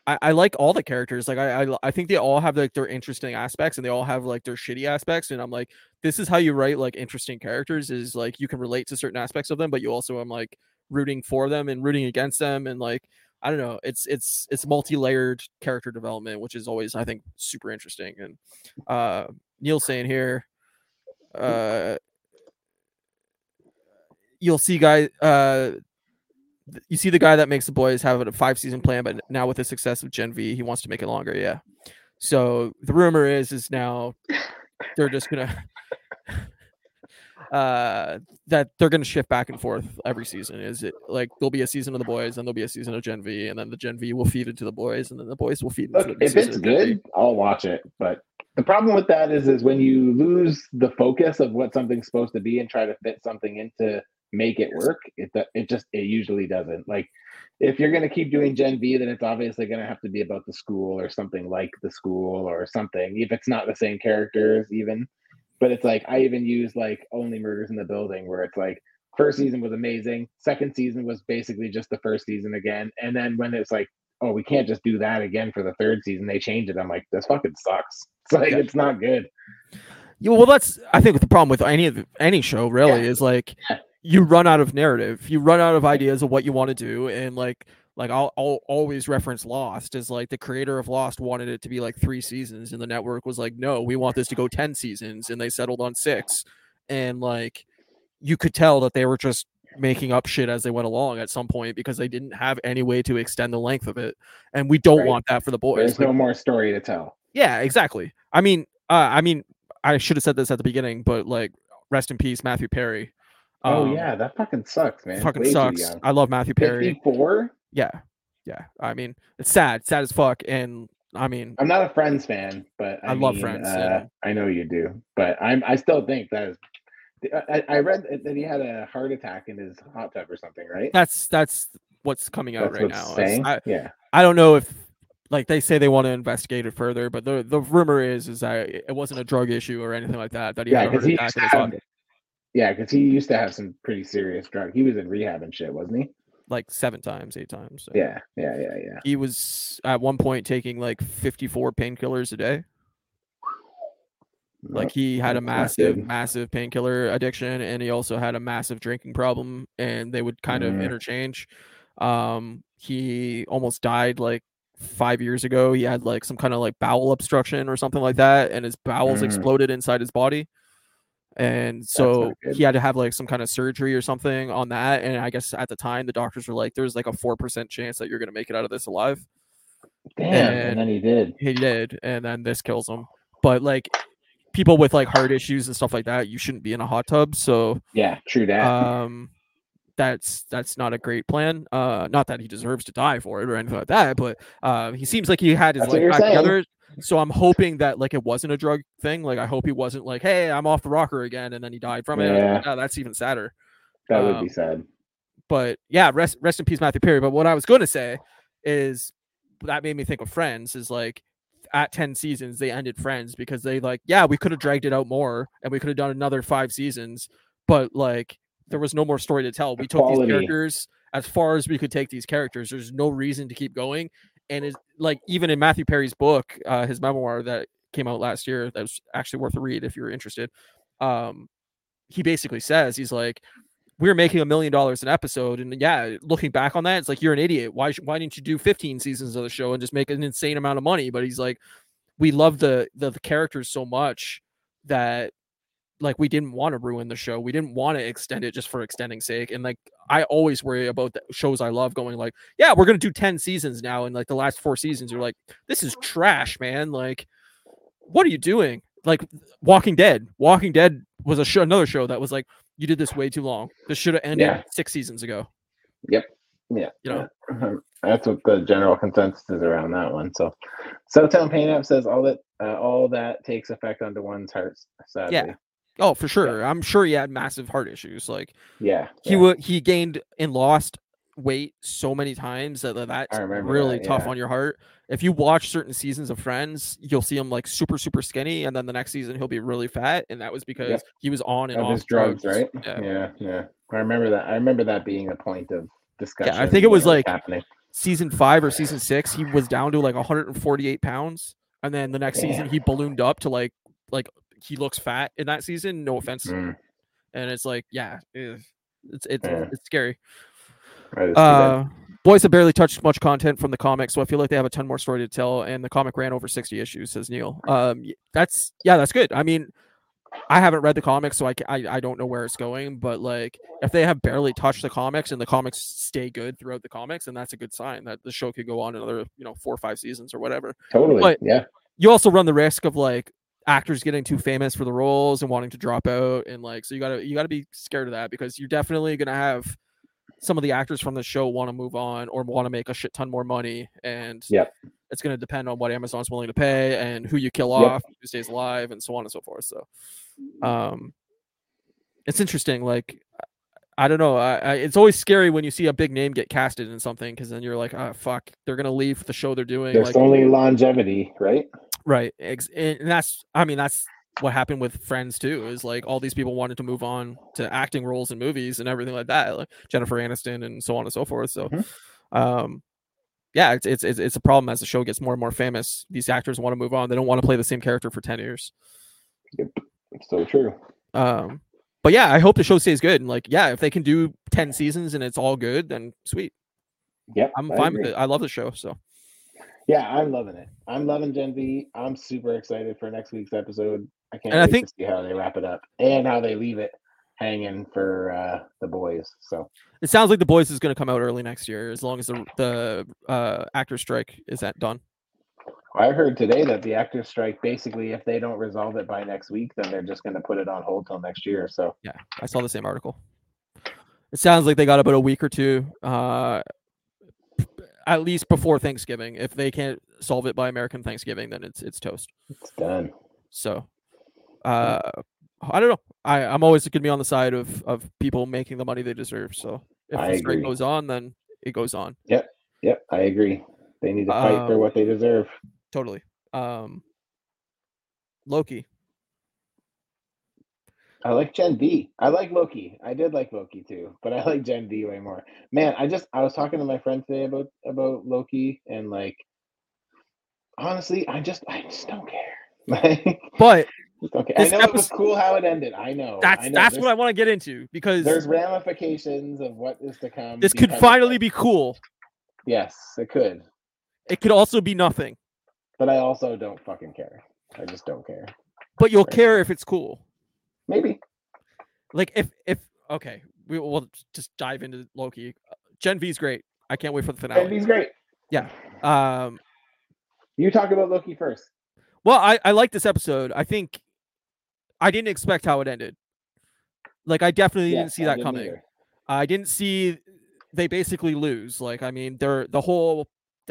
I, I like all the characters. Like I, I, I think they all have like their interesting aspects, and they all have like their shitty aspects. And I'm like, this is how you write like interesting characters. Is like you can relate to certain aspects of them, but you also am like rooting for them and rooting against them, and like I don't know. It's it's it's multi-layered character development, which is always I think super interesting. And uh Neil saying here, uh you'll see guy uh you see the guy that makes the boys have a five season plan, but now with the success of Gen V, he wants to make it longer. Yeah. So the rumor is is now *laughs* they're just gonna *laughs* uh that they're gonna shift back and forth every season. Is it like there'll be a season of the boys, and there'll be a season of Gen V, and then the Gen V will feed into the boys, and then the boys will feed into Look, the if it's Gen V. good, I'll watch it. But the problem with that is, is when you lose the focus of what something's supposed to be and try to fit something into make it work, it it just it usually doesn't. Like if you're going to keep doing Gen V, then it's obviously going to have to be about the school or something like the school or something. If it's not the same characters, even. But it's like I even use like Only Murders in the Building, where it's like first season was amazing, second season was basically just the first season again, and then when it's like oh, we can't just do that again for the third season. They changed it. I'm like, this fucking sucks. *laughs* It's like Yeah. it's not good. Yeah, well, that's I think the problem with any of any show really Yeah. is like. You run out of narrative, you run out of ideas of what you want to do, and like like I'll, I'll always reference Lost as like the creator of Lost wanted it to be like three seasons, and the network was like, no, we want this to go ten seasons, and they settled on six, and like you could tell that they were just making up shit as they went along at some point because they didn't have any way to extend the length of it, and we don't Right. want that for the boys. There's Like, no more story to tell. yeah, exactly. I mean, uh, I mean, I should have said this at the beginning, but like, rest in peace, Matthew Perry. Oh Um, yeah, that fucking sucks, man. fucking Way sucks. I love Matthew Perry. 54? Yeah, yeah. I mean, it's sad, sad as fuck. And I mean, I'm not a Friends fan, but I, I love Friends, Uh, I know you do, but I'm I still think that is. I, I read that he had a heart attack in his hot tub or something, right? that's that's what's coming out That's right now. saying. I, yeah, I don't know if like they say they want to investigate it further, but the the rumor is is that it wasn't a drug issue or anything like that. That he yeah, had a heart because he attack used yeah, because he used to have some pretty serious drug. He was in rehab and shit, wasn't he? like seven times, eight times. so. Yeah, yeah, yeah, yeah. He was at one point taking like 54 painkillers a day. Like he had a massive, massive painkiller addiction, and he also had a massive drinking problem, and they would kind of Mm. interchange. Um, he almost died like five years ago. He had like some kind of like bowel obstruction or something like that, and his bowels Mm. exploded inside his body. And so he had to have like some kind of surgery or something on that. And I guess at the time the doctors were like, "There's like a four percent chance that you're gonna make it out of this alive." Damn, and- and then he did. he did and then this kills him but like people with like heart issues and stuff like that you shouldn't be in a hot tub so Yeah, true that. um that's that's not a great plan uh not that he deserves to die for it or anything like that but uh he seems like he had his That's life back together so i'm hoping that like it wasn't a drug thing like i hope he wasn't like hey i'm off the rocker again and then he died from it Yeah. Oh, that's even sadder that would um, be sad. but yeah, rest rest in peace, Matthew Perry. But what I was going to say is that made me think of Friends. Is like at ten seasons they ended Friends because they like yeah we could have dragged it out more and we could have done another five seasons, but like there was no more story to tell. We took these characters as far as we could take these characters. There's no reason to keep going, and is like even in Matthew Perry's book, uh, his memoir that came out last year, that was actually worth a read if you're interested. Um, he basically says he's like we're making a million dollars an episode and yeah looking back on that it's like you're an idiot why why didn't you do 15 seasons of the show and just make an insane amount of money but he's like we love the the, the characters so much that like we didn't want to ruin the show we didn't want to extend it just for extending sake and like i always worry about the shows i love going like yeah we're gonna do 10 seasons now and like the last four seasons you're like this is trash man like what are you doing like walking dead walking dead was a show another show that was like you did this way too long. This should have ended Yeah. six seasons ago. Yep. Yeah, You know, *laughs* that's what the general consensus is around that one. So, Southtown Pain App says all that uh, all that takes effect onto one's heart. Sadly. Oh for sure. I'm sure he had massive heart issues. Like yeah, he yeah. would he gained and lost weight so many times that that's really that, tough yeah. on your heart. If you watch certain seasons of Friends, you'll see him like super super skinny, and then the next season he'll be really fat, and that was because he was on and Of off his drugs, right? Yeah. Yeah, yeah. I remember that. I remember that being a point of discussion. I think it was like- happening. Season five or season six, he was down to like 148 pounds, and then the next season he ballooned up to like like he looks fat in that season. No offense, Mm, and it's like yeah, it's it's Yeah. it's scary. that is too bad. Uh, boys have barely touched much content from the comic, so I feel like they have a ton more story to tell. And the comic ran over sixty issues, says Neil. Um, that's yeah, that's good. I mean, I haven't read the comics, so I, I I don't know where it's going. But like, if they have barely touched the comics and the comics stay good throughout the comics, then that's a good sign that the show could go on another you know four or five seasons or whatever. totally. but- yeah. You also run the risk of like actors getting too famous for the roles and wanting to drop out and like so you gotta you gotta be scared of that because you're definitely gonna have some of the actors from the show want to move on or want to make a shit ton more money and yeah it's going to depend on what amazon's willing to pay and who you kill Yep. off who stays alive and so on and so forth so um it's interesting like i don't know I, I, it's always scary when you see a big name get casted in something because then you're like oh fuck they're going to leave the show they're doing There's like only longevity, right? Right. And that's I mean that's what happened with Friends too. Is like all these people wanted to move on to acting roles in movies and everything like that, like Jennifer Aniston and so on and so forth. So, Mhm. um, yeah, it's, it's it's a problem as the show gets more and more famous. These actors want to move on. They don't want to play the same character for ten years. It's so true. Um, but yeah, I hope the show stays good. And like, yeah, if they can do ten seasons and it's all good, then sweet. Yep. I'm I fine agree. with it. I love the show. So Yeah, I'm loving it. I'm loving Gen V. I'm super excited for next week's episode. I can't And I think- to see how they wrap it up and how they leave it hanging for uh, the boys. So it sounds like the boys is going to come out early next year, as long as the the uh, actor strike is at done. I heard today that the actors strike basically if they don't resolve it by next week, then they're just going to put it on hold till next year. So Yeah, I saw the same article. It sounds like they got about a week or two, uh, at least before Thanksgiving. If they can't solve it by American Thanksgiving, then it's it's toast. it's done. So, uh, I don't know. I I'm always going to be on the side of of people making the money they deserve. So if I the agree. goes on, then it goes on. Yep, Yep. I agree. They need to fight for Um, what they deserve. Totally. Um, Loki. I like Gen V. I like Loki. I did like Loki too, but I like Gen V way more. Man, I just I was talking to my friend today about about Loki and like honestly, I just I just don't care. *laughs* Like But just. I know it was cool how it ended. I know. that's I know. that's there's, what I want to get into because there's ramifications of what is to come. this could finally be cool. Yes, it could. It could also be nothing, But I also don't fucking care. I just don't care. but you'll Right. care if it's cool. Maybe. like if if okay we will just dive into loki gen v's great i can't wait for the finale. Gen V's great. Yeah. Um You talk about Loki first. well i i like this episode i think i didn't expect how it ended like i definitely Yeah, didn't see I that didn't coming either. i didn't see they basically lose like i mean they're the whole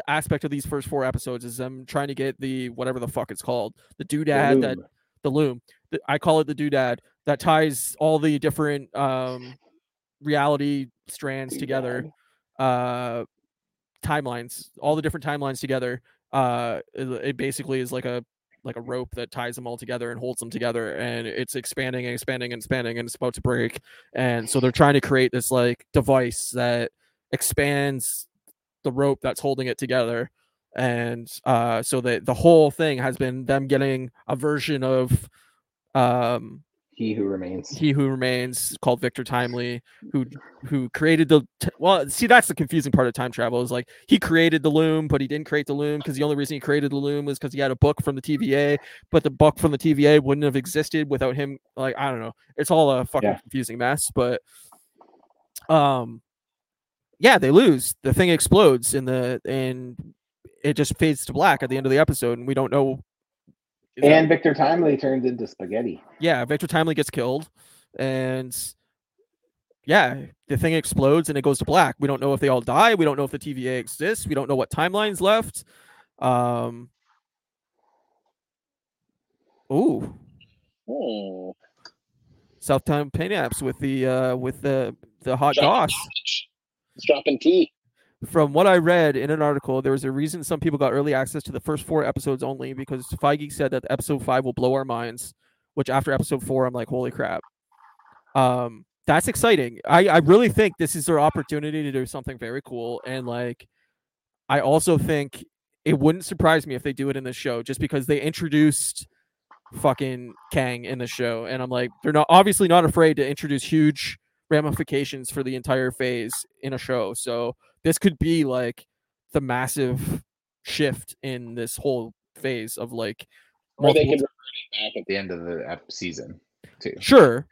aspect of these first four episodes is them trying to get the whatever the fuck it's called the The doodad that the loom. I call it the doodad that ties all the different um, reality strands together, uh, timelines, all the different timelines together. Uh, it, it basically is like a like a rope that ties them all together and holds them together, and it's expanding and expanding and expanding, and it's about to break. And so they're trying to create this like device that expands the rope that's holding it together and uh so that the whole thing has been them getting a version of um He who remains. he who remains called victor timely who who created the t- well see that's the confusing part of time travel is like he created the loom but he didn't create the loom because the only reason he created the loom was because he had a book from the tva but the book from the tva wouldn't have existed without him like i don't know it's all a fucking Yeah. confusing mess but um yeah they lose the thing explodes in the and it just fades to black at the end of the episode and we don't know is that- and Victor Timely turns into spaghetti. yeah, Victor Timely gets killed, and yeah, the thing explodes and it goes to black. We don't know if they all die. We don't know if the TVA exists. We don't know what timelines left. Um. Ooh, Hmm. Southtown Paynaps with the uh with the the hot John goss. Dropping T. From what I read in an article, there was a reason some people got early access to the first four episodes only because Feige said that episode five will blow our minds. Which after episode four, I'm like, holy crap. Um, that's exciting. I, I really think this is their opportunity to do something very cool. And like, I also think it wouldn't surprise me if they do it in the show just because they introduced fucking Kang in the show. And I'm like, they're not obviously not afraid to introduce huge ramifications for the entire phase in a show. So this could be like the massive shift in this whole phase of like or they could revert it back at the end of the season too. Sure.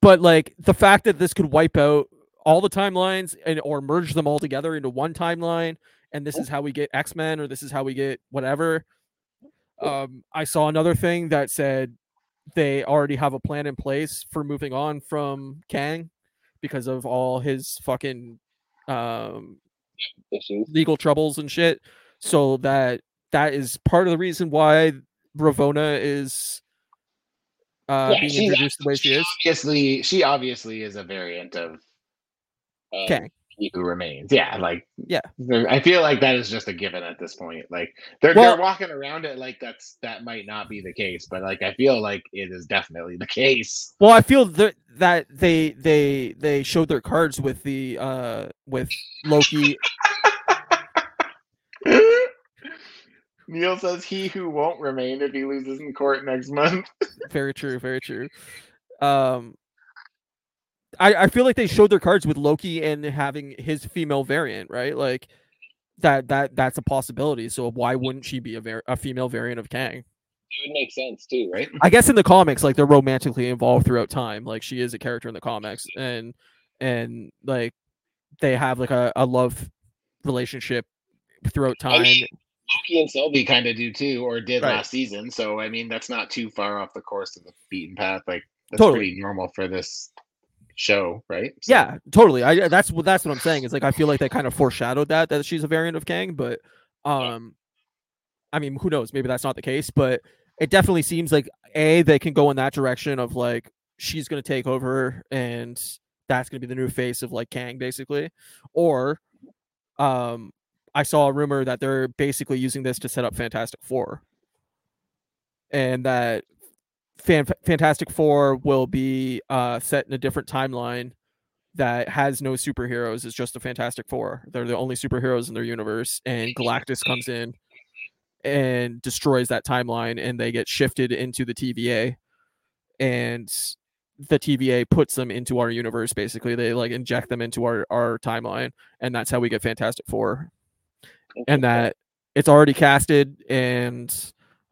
But like the fact that this could wipe out all the timelines and or merge them all together into one timeline and this is how we get X-Men or this is how we get whatever. Um I saw another thing that said they already have a plan in place for moving on from Kang because of all his fucking um Issues. legal troubles and shit. So that that is part of the reason why Ravonna is uh Yeah, being introduced the way she is. Obviously, she obviously is a variant of Kang. He Who Remains. Yeah, like Yeah. I feel like that is just a given at this point. Like they're Well- they're walking around it like that's that might not be the case, but like I feel like it is definitely the case. Well, I feel that that they they they showed their cards with the uh with Loki. *laughs* Neil says he who won't remain if he loses in court next month. Very true, very true. Um I I feel like they showed their cards with Loki and having his female variant, right? Like that that that's a possibility. So why wouldn't she be a var- a female variant of Kang? It would make sense too, right? I guess in the comics, like they're romantically involved throughout time. Like she is a character in the comics, and and like they have like a, a love relationship throughout oh, time. mean, Loki and Sylvie kind of do too, or did Right. last season. So I mean, that's not too far off the course of the beaten path. Like that's Totally. pretty normal for this show, right? So- Yeah, totally. I that's what that's what I'm saying. Is like I feel like they kind of foreshadowed that that she's a variant of Kang, but um, I mean, who knows? Maybe that's not the case, but it definitely seems like a they can go in that direction of like she's gonna take over and that's gonna be the new face of like Kang, basically, or um, I saw a rumor that they're basically using this to set up Fantastic Four, and that Fan- Fantastic Four will be uh, set in a different timeline that has no superheroes. It's just the Fantastic Four. They're the only superheroes in their universe, and Galactus comes in and destroys that timeline, and they get shifted into the TVA, and the TVA puts them into our universe. Basically, they like inject them into our our timeline, and that's how we get Fantastic Four. And that it's already casted, and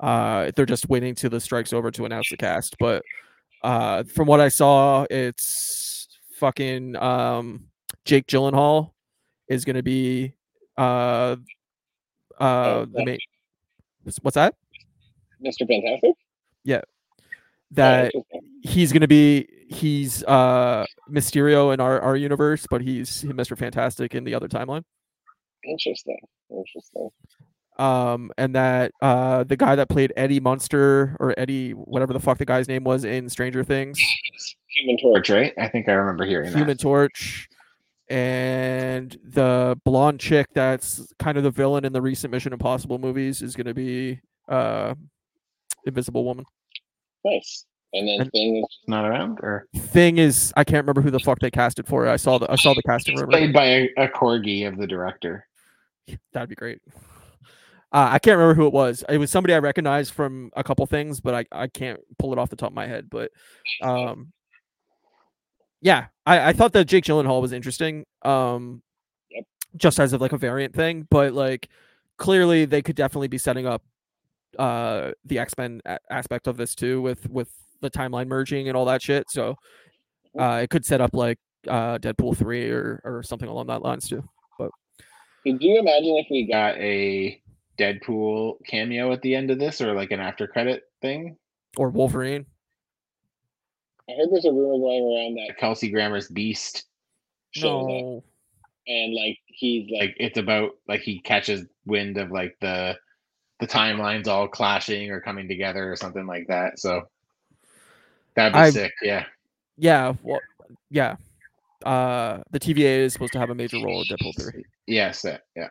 uh, they're just waiting till the strike's over to announce the cast. But uh, from what I saw, it's fucking um, Jake Gyllenhaal is going to be uh, uh, the main. What's that? Mr. Fantastic. Yeah, that Oh, he's going to be he's uh Mysterio in our our universe, but he's Mr. Fantastic in the other timeline. interesting, interesting. Um, and that uh, the guy that played Eddie Munster or Eddie, whatever the fuck the guy's name was in Stranger Things, Human Torch, right? I think I remember hearing Human that. Torch, and the blonde chick that's kind of the villain in the recent Mission Impossible movies is going to be uh, Invisible Woman. Nice. And then And- Thing is not around, or Thing is, I can't remember who the fuck they casted for. it. I saw the I saw the casting played by a, a corgi of the director. That'd be great. Uh, I can't remember who it was. It was somebody I recognized from a couple things, but I, I can't pull it off the top of my head. But um, yeah, I, I thought that Jake Gyllenhaal was interesting. Um, Yep. just as of like a variant thing, but like clearly they could definitely be setting up uh the X Men a- aspect of this too with with the timeline merging and all that shit. So uh, it could set up like uh Deadpool three or or something along that lines too. But could you imagine if we got a Deadpool cameo at the end of this, or like an after credit thing? Or Wolverine. I heard there's a rumor going around that Kelsey Grammer's Beast shows up, No. and like he's like it's about like he catches wind of like the the timelines all clashing or coming together or something like that. So that'd be I- sick. Yeah. Yeah, well, yeah. uh the TVA is supposed to have a major role in Deadpool 3. Yes, yeah, yeah.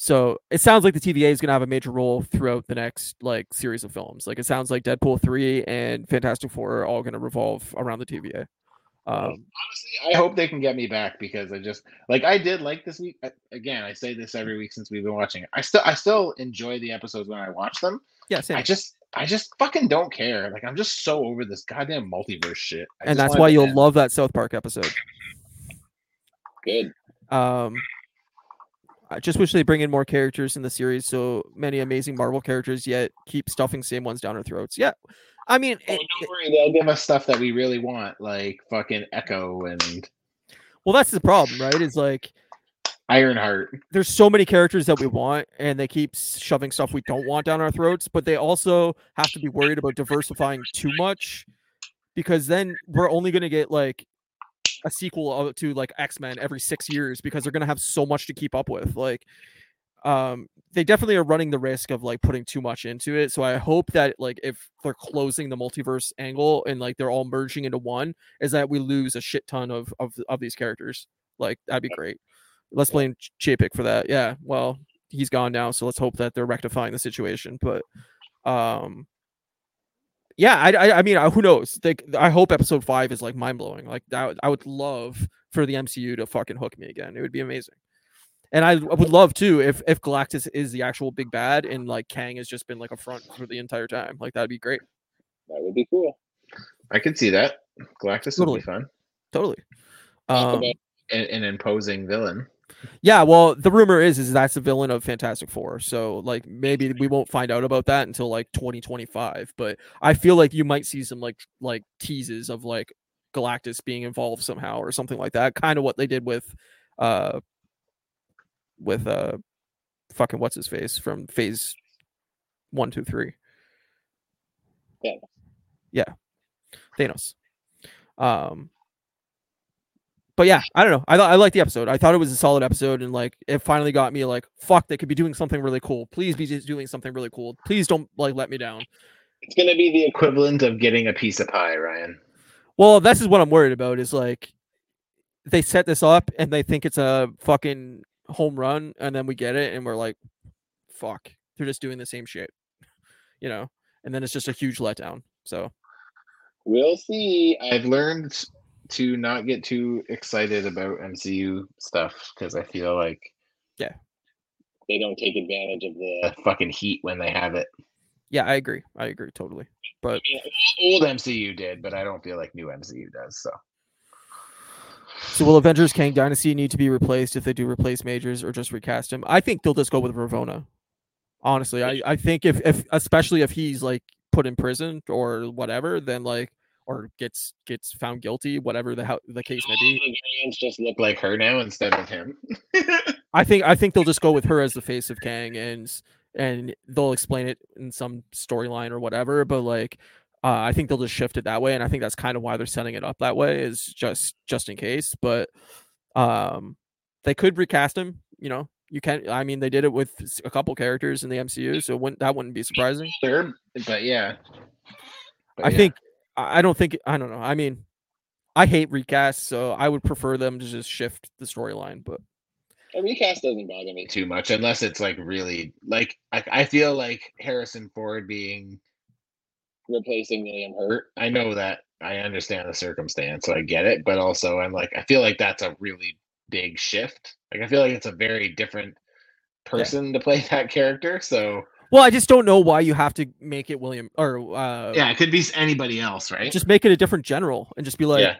So it sounds like the TVA is going to have a major role throughout the next like series of films. Like it sounds like Deadpool 3 and Fantastic Four are all going to revolve around the TVA. Um, Honestly, I hope they can get me back because I just like I did like this week. Again, I say this every week since we've been watching it. I still I still enjoy the episodes when I watch them. yeah, same. I just I just fucking don't care. Like I'm just so over this goddamn multiverse shit. I and that's why you'll end. love that South Park episode. good. Um, I just wish they bring in more characters in the series. So many amazing Marvel characters, yet keep stuffing same ones down our throats. Yeah, I mean, Oh, it- don't worry, they'll give us stuff that we really want, like fucking Echo and well, that's the problem, right? Is like Ironheart. there's so many characters that we want, and they keep shoving stuff we don't want down our throats. But they also have to be worried about diversifying too much, because then we're only going to get like a sequel of- to like X Men every six years because they're going to have so much to keep up with. Like, um, they definitely are running the risk of like putting too much into it. So I hope that like if they're closing the multiverse angle and like they're all merging into one, is that we lose a shit ton of of, of these characters. Like that'd be great. Let's blame Ch- Chapek for that. Yeah. Well, he's gone now, so let's hope that they're rectifying the situation. But um yeah, I, I, I mean, uh, who knows? Like, I hope episode five is like mind blowing. Like, that, I would love for the MCU to fucking hook me again. It would be amazing. And I, I would love too if if Galactus is the actual big bad and like Kang has just been like a front for the entire time. Like that'd be great. That would be cool. I could see that. Galactus Totally. would be fun. Totally. Um, an, an imposing villain. Yeah. Well, the rumor is is that's the villain of Fantastic Four. So like maybe we won't find out about that until like 2025. But I feel like you might see some like like teases of like Galactus being involved somehow or something like that. Kind of what they did with uh with uh fucking what's his face from phase one, two, three. Thanos. Yeah. Thanos. Um but yeah, I don't know. I thought I liked the episode. I thought it was a solid episode, and like it finally got me like, fuck, they could be doing something really cool. Please be just doing something really cool. Please don't like let me down. It's gonna be the equivalent of getting a piece of pie, Ryan. Well, this is what I'm worried about. Is like they set this up and they think it's a fucking home run, and then we get it, and we're like, fuck, they're just doing the same shit, *laughs* you know. And then it's just a huge letdown. So We'll see. I've learned to not get too excited about MCU stuff because I feel like Yeah. they don't take advantage of the fucking heat when they have it. yeah, I agree. I agree totally. But I mean, old MCU did, but I don't feel like new MCU does. So So will Avengers Kang Dynasty need to be replaced if they do replace Majors or just recast him? I think they'll just go with Ravonna. Honestly, I, I think if if especially if he's like put in prison or whatever, then like or gets gets found guilty, whatever the hell the case may be. the just look like her now instead of him. *laughs* I think I think they'll just go with her as the face of Kang and and they'll explain it in some storyline or whatever. But like, uh, I think they'll just shift it that way, and I think that's kind of why they're setting it up that way is just just in case. But um, they could recast him. You know, you can't. I mean, they did it with a couple characters in the MCU, so wouldn't, that wouldn't be surprising. Sure, but yeah. But I yeah. think I I don't think I don't know. I mean, I hate recasts, so I would prefer them to just shift the storyline. But A recast doesn't bother me too much unless it's like really like I, I feel like Harrison Ford being replacing William Hurt. I know that I understand the circumstance, so I get it, but also I'm like I feel like that's a really big shift. Like I feel like it's a very different person to play *laughs* that character. So well, I just don't know why you have to make it William or uh, yeah, it could be anybody else, right? just make it a different general and just be like, yeah,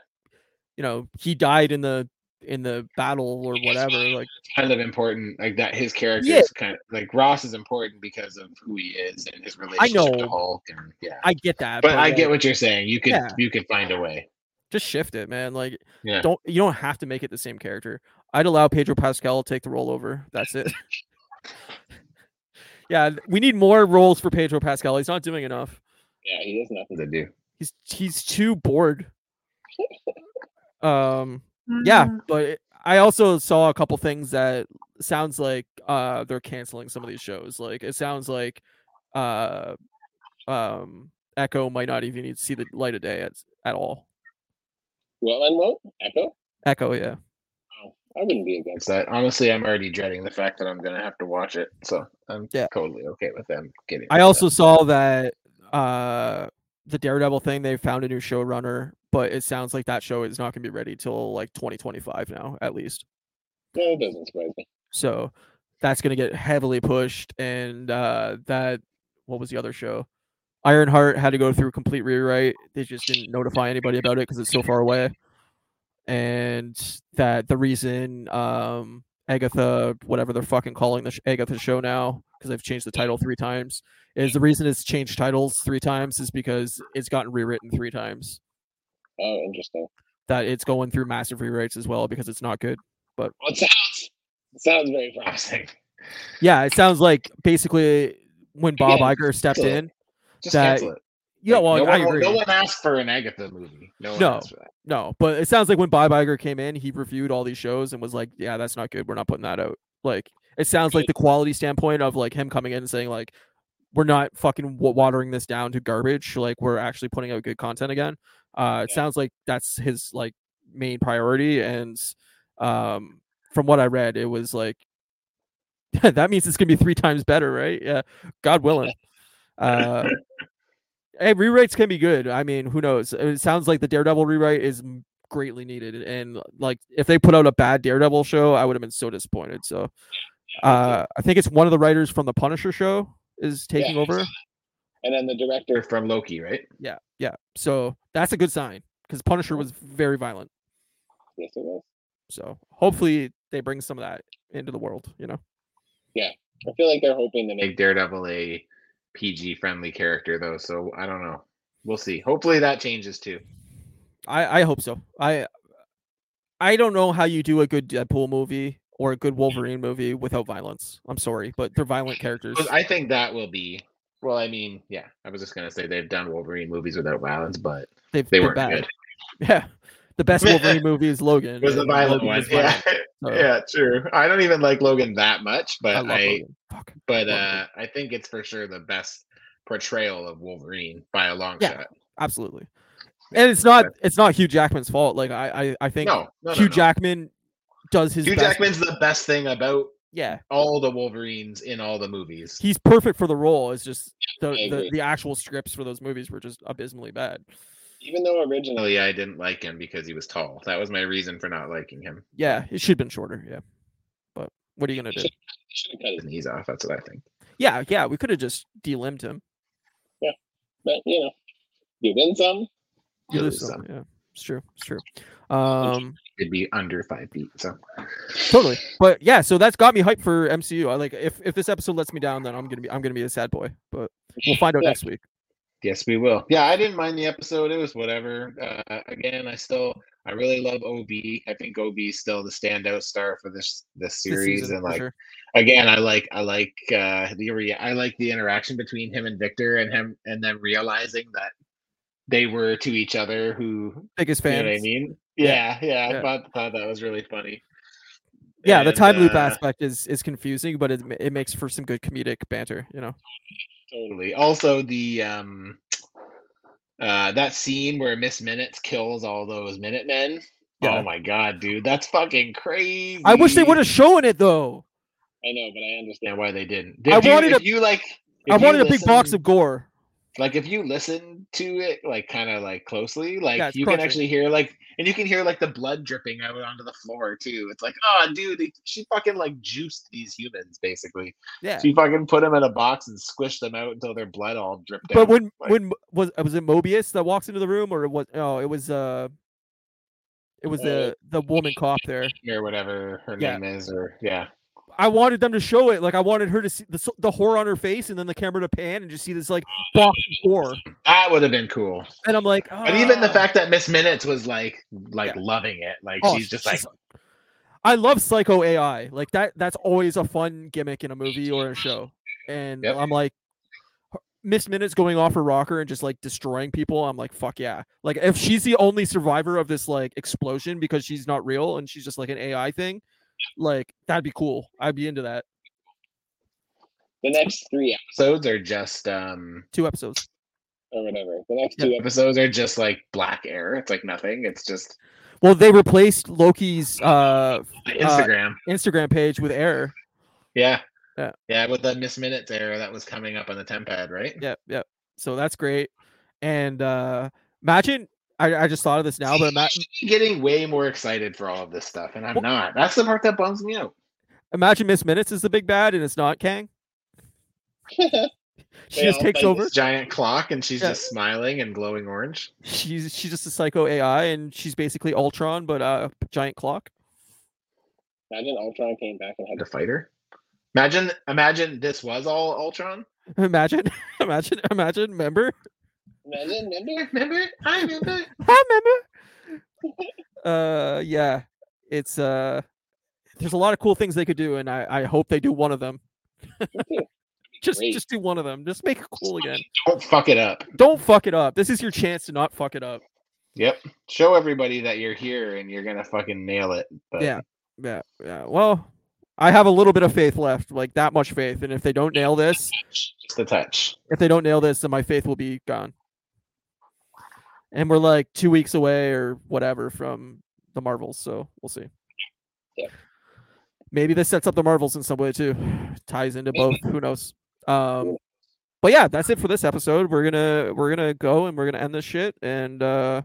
you know, he died in the in the battle or whatever. Like, *laughs* kind of important. Like that, his character Yeah. is kind of like Ross is important because of who he is and his relationship to know. Hulk, and yeah. I get that, but I like, get what you're saying. You could Yeah. you could find a way. just shift it, man. Like, don't you don't have to make it the same character. I'd allow Pedro Pascal to take the role over. That's it. *laughs* yeah, we need more roles for Pedro Pascal. He's not doing enough. Yeah, he has nothing to do. He's he's too bored. *laughs* Um, yeah, Mm. but I also saw a couple things that sounds like uh they're canceling some of these shows. Like it sounds like uh um Echo might not even need to see the light of day at, at all. Well, and what? Echo? Echo, yeah. I wouldn't be against that honestly, I'm already dreading the fact that I'm gonna have to watch it. So I'm Yeah. totally okay with them getting. I also that. saw that uh the Daredevil thing, they found a new showrunner, but it sounds like that show is not gonna be ready till like 2025 now, at least. No, it doesn't surprise me. So that's gonna get heavily pushed. And uh that what was the other show? Ironheart had to go through a complete rewrite. They just didn't notify anybody about it because it's so far away. And that the reason um Agatha, whatever they're fucking calling the sh- Agatha show now, because they've changed the title three times, is the reason it's changed titles three times is because it's gotten rewritten three times. Oh, interesting. That it's going through massive rewrites as well because it's not good. Well, it sounds it sounds very promising. Yeah, it sounds like basically when Bob Again, Iger stepped in. Just that- cancel it. Yeah, Like, well, no I one, agree. No one asked for an Agatha movie. No one No. asked for that. No, but it sounds like when Bob Iger came in, he reviewed all these shows and was like, "Yeah, that's not good. We're not putting that out." Like, it sounds like the quality standpoint of like him coming in and saying like, "We're not fucking watering this down to garbage. Like, we're actually putting out good content again." Uh, it Yeah. sounds like that's his like main priority, and um, from what I read, it was like *laughs* that means it's gonna be three times better, right? Yeah, God willing. *laughs* Uh, Hey, rewrites can be good. I mean, who knows? It sounds like the Daredevil rewrite is greatly needed, and like if they put out a bad Daredevil show, I would have been so disappointed. So, uh, I think it's one of the writers from the Punisher show is taking Yeah, over. And then the director from Loki, right? Yeah, yeah. So that's a good sign because Punisher was very violent. Yes, it was. So hopefully they bring some of that into the world. You know. Yeah, I feel like they're hoping to make Make Daredevil a PG friendly character though, so I don't know. We'll see. Hopefully that changes too. I I hope so. I I don't know how you do a good Deadpool movie or a good Wolverine movie without violence. I'm sorry, but they're violent characters. I think that will be. Well, I mean, yeah, I was just gonna say they've done Wolverine movies without violence, but They've they weren't bad. good. Yeah. The best Wolverine movie is Logan. It was the violent one. Yeah, so *laughs* yeah, true. I don't even like Logan that much, I but I, Fuck. but uh, I think it's for sure the best portrayal of Wolverine by a long Yeah. shot. Absolutely. And it's not it's not Hugh Jackman's fault. Like I I, I think no, no, Hugh no. Jackman does his Hugh best. Jackman's the best thing about Yeah. all the Wolverines in all the movies. He's perfect for the role. It's just the, the, the actual scripts for those movies were just abysmally bad. Even though originally Originally, I didn't like him because he was tall. That was my reason for not liking him. Yeah, it should have been shorter, yeah. But what are you gonna do? Should- should have cut His his knees off. That's what I think. Yeah, yeah, we could have just delimbed him. Yeah. But you know, you win some. You Kill lose his some. Yeah, it's true. It's true. Um It'd be under five feet. So totally. But yeah, so that's got me hyped for MCU. I like if if this episode lets me down, then I'm gonna be I'm gonna be a sad boy. But we'll find out Yeah. next week. Yes, we will. Yeah, I didn't mind the episode. It was whatever. Uh, again, I still I really love Ob. I think Ob is still the standout star for this this This series, season, and like sure. again, I like I like uh the rea- I like the interaction between him and Victor, and him and them realizing that they were to each other who biggest you know what I mean. Yeah, Yeah, yeah, yeah. I thought thought that was really funny. Yeah, the And, time loop uh, aspect is is confusing, but it it makes for some good comedic banter. You know. Totally. Also, the um, uh, that scene where Miss Minutes kills all those Minutemen. Yeah. Oh my god, dude, that's fucking crazy. I wish they would have shown it though. I know, but I understand. why they didn't. I If you- wanted a- you like. I wanted a big box of gore. Like if you listen to it like kind of like closely like Yeah, you can actually hear like and you can hear like the blood dripping out onto the floor too it's like oh dude they- she fucking like juiced these humans basically Yeah. she fucking put them in a box and squished them out until their blood all dripped But out when like, when was was it Mobius that walks into the room or was oh it was uh it was Uh, the the woman cop there. or whatever her Yeah. name is or yeah I wanted them to show it like I wanted her to see the the horror on her face and then the camera to pan and just see this like box horror. that would have been cool And I'm like, and even the "Ah." fact that miss minutes was like like Yeah. loving it like Oh, she's just like I love psycho AI. Like that that's always a fun gimmick in a movie or a show. And Yep. I'm like Miss Minutes going off her rocker and just like destroying people. I'm like, fuck yeah. Like if she's the only survivor of this like explosion because she's not real and she's just like an AI thing, like that'd be cool. I'd be into that. The next three episodes are just um Two episodes. or whatever. The next Yeah. two Episodes are just like black air. It's like nothing. It's just Well, they replaced Loki's uh, Instagram. Instagram page with air. yeah. Yeah. Yeah, with the Miss Minutes era that was coming up on the tempad, right? Yep, yep. So that's great. And uh imagine I, I just thought of this now, but ima- should getting way more excited for all of this stuff, and I'm Well- not. That's the part that bums me out. imagine Miss Minutes is the big bad and it's not Kang. *laughs* She just takes over. This giant clock, and she's Yeah. just smiling and glowing orange. She's she's just a psycho AI and she's basically Ultron but uh, a giant clock. Imagine Ultron came back and had The fighter. Imagine, imagine this was all Ultron. *laughs* Imagine, *laughs* imagine, imagine. Remember, Imagine, remember? Remember? I remember. *laughs* I remember. uh, yeah, it's uh, there's a lot of cool things they could do, and I I hope they do one of them. *laughs* just Great. just do one of them. Just make it cool again. Don't fuck it up. Don't fuck it up. This is your chance to not fuck it up. Yep. Show everybody that you're here and you're gonna fucking nail it. But Yeah. Yeah, yeah. Well, I have a little bit of faith left, like that much faith, and if they don't nail this, just a touch. if they don't nail this, then my faith will be gone. And we're like two weeks away or whatever from the Marvels, so we'll see. Yeah. Maybe this sets up the Marvels in some way too. *sighs* Ties into both. Who knows? Um, but yeah, that's it for this episode. We're gonna we're gonna go and we're gonna end this shit. And uh,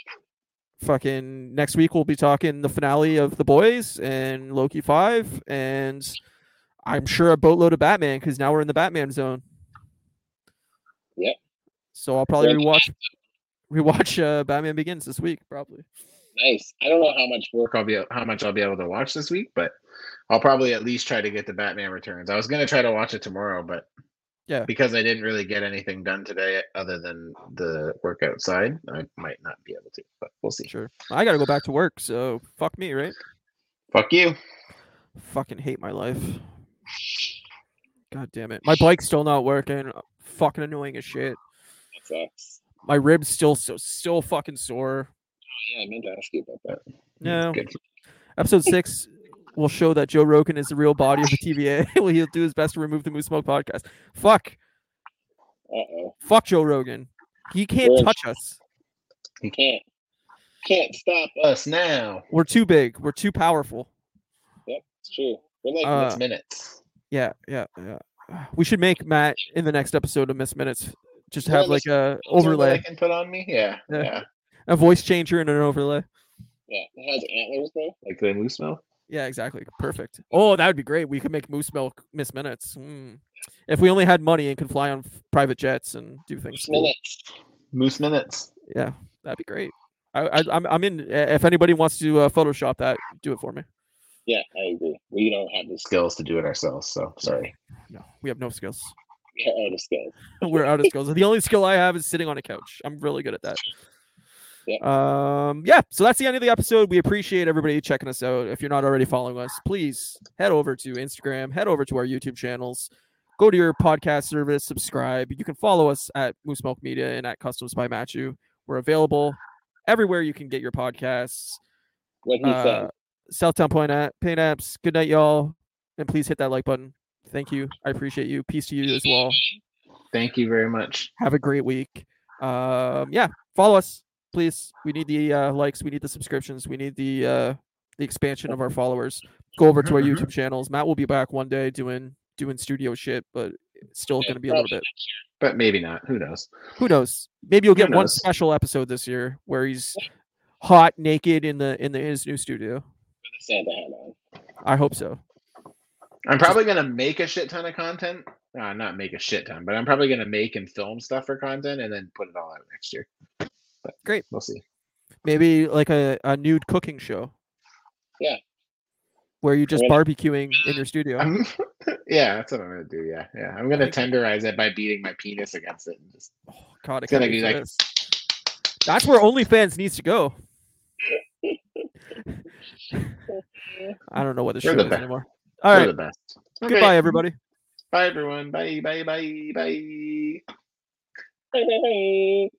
*laughs* fucking next week we'll be talking the finale of the boys and Loki five, and I'm sure a boatload of Batman because now we're in the Batman zone. Yep. So I'll probably rewatch rewatch uh, Batman Begins this week, probably. Nice. I don't know how much work. I'll be how much I'll be able to watch this week, but I'll probably at least try to get the Batman Returns. I was gonna try to watch it tomorrow, but Yeah. because I didn't really get anything done today other than the work outside, I might not be able to. But we'll see. Sure. I gotta go back to work, so fuck me, right? Fuck you. Fucking hate my life. God damn it. My bike's still not working. Fucking annoying as shit. That sucks. My ribs still so still fucking sore. Oh, yeah, I meant to ask you about that. No. Episode six will show that Joe Rogan is the real body of the TVA. well, *laughs* *laughs* he'll do his best to remove the Moose Smoke podcast. Fuck. Uh oh. Fuck Joe Rogan. He can't touch us. He can't. Can't stop us. Now. We're too big. We're too powerful. Yep, it's true. We're like Uh, It's minutes. Yeah, yeah, yeah. We should make Matt in the next episode of Miss Minutes. Just have like a Is there one that I overlay, can put on me. Yeah, Yeah. yeah. a voice changer, and an overlay. yeah, it has antlers though. Like the moose milk. Yeah, exactly. Perfect. Oh, that would be great. We could make Moose Milk Miss Minutes. Mm. If we only had money and could fly on private jets and do things. cool. Minutes. Moose minutes. Yeah, that'd be great. I, I, I'm, I'm in. If anybody wants to uh, Photoshop that, do it for me. Yeah, I agree. We don't have the Skills to do it ourselves. So sorry. No, we have no skills. Out of skills. *laughs* We're out of skills. The only skill I have is sitting on a couch. I'm really good at that. Um, yeah. So that's the end of the episode. We appreciate everybody checking us out. If you're not already following us, please head over to Instagram, head over to our YouTube channels, go to your podcast service, subscribe. You can follow us at Moose Milk Media and at Customs by Matchu. We're available everywhere you can get your podcasts. What he Uh, said. Southtown Point at Paint Apps. Good night, y'all. And please hit that like button. Thank you. I appreciate you. Peace to you as well. Thank you very much. Have a great week. Um, yeah, follow us, please. We need the uh, likes. We need the subscriptions. We need the uh, the expansion of our followers. Go over to our Mhm, mhm. YouTube channels. Matt will be back one day doing doing studio shit, but it's still Yeah, going to be a little bit. But maybe not. Who knows? Who knows? Maybe you'll get one special episode this year where he's hot naked in the in the his new studio. With a Santa hat on. I hope so. I'm probably gonna make a shit ton of content. Uh, not make a shit ton, but I'm probably gonna make and film stuff for content and then put it all out next year. But Great. We'll see. Maybe like a, a nude cooking show. Yeah. Where you're just barbecuing in your studio. I'm, *laughs* yeah, that's what I'm gonna do. Yeah, yeah. I'm gonna tenderize it by beating my penis against it. And just Oh, God, It's gonna be like- this. That's where OnlyFans needs to go. *laughs* *laughs* I don't know what the We're show is best. anymore. All we're right. the best. Okay. Goodbye, everybody. Bye, everyone. Bye, bye, bye, bye. Hey, hey, hey.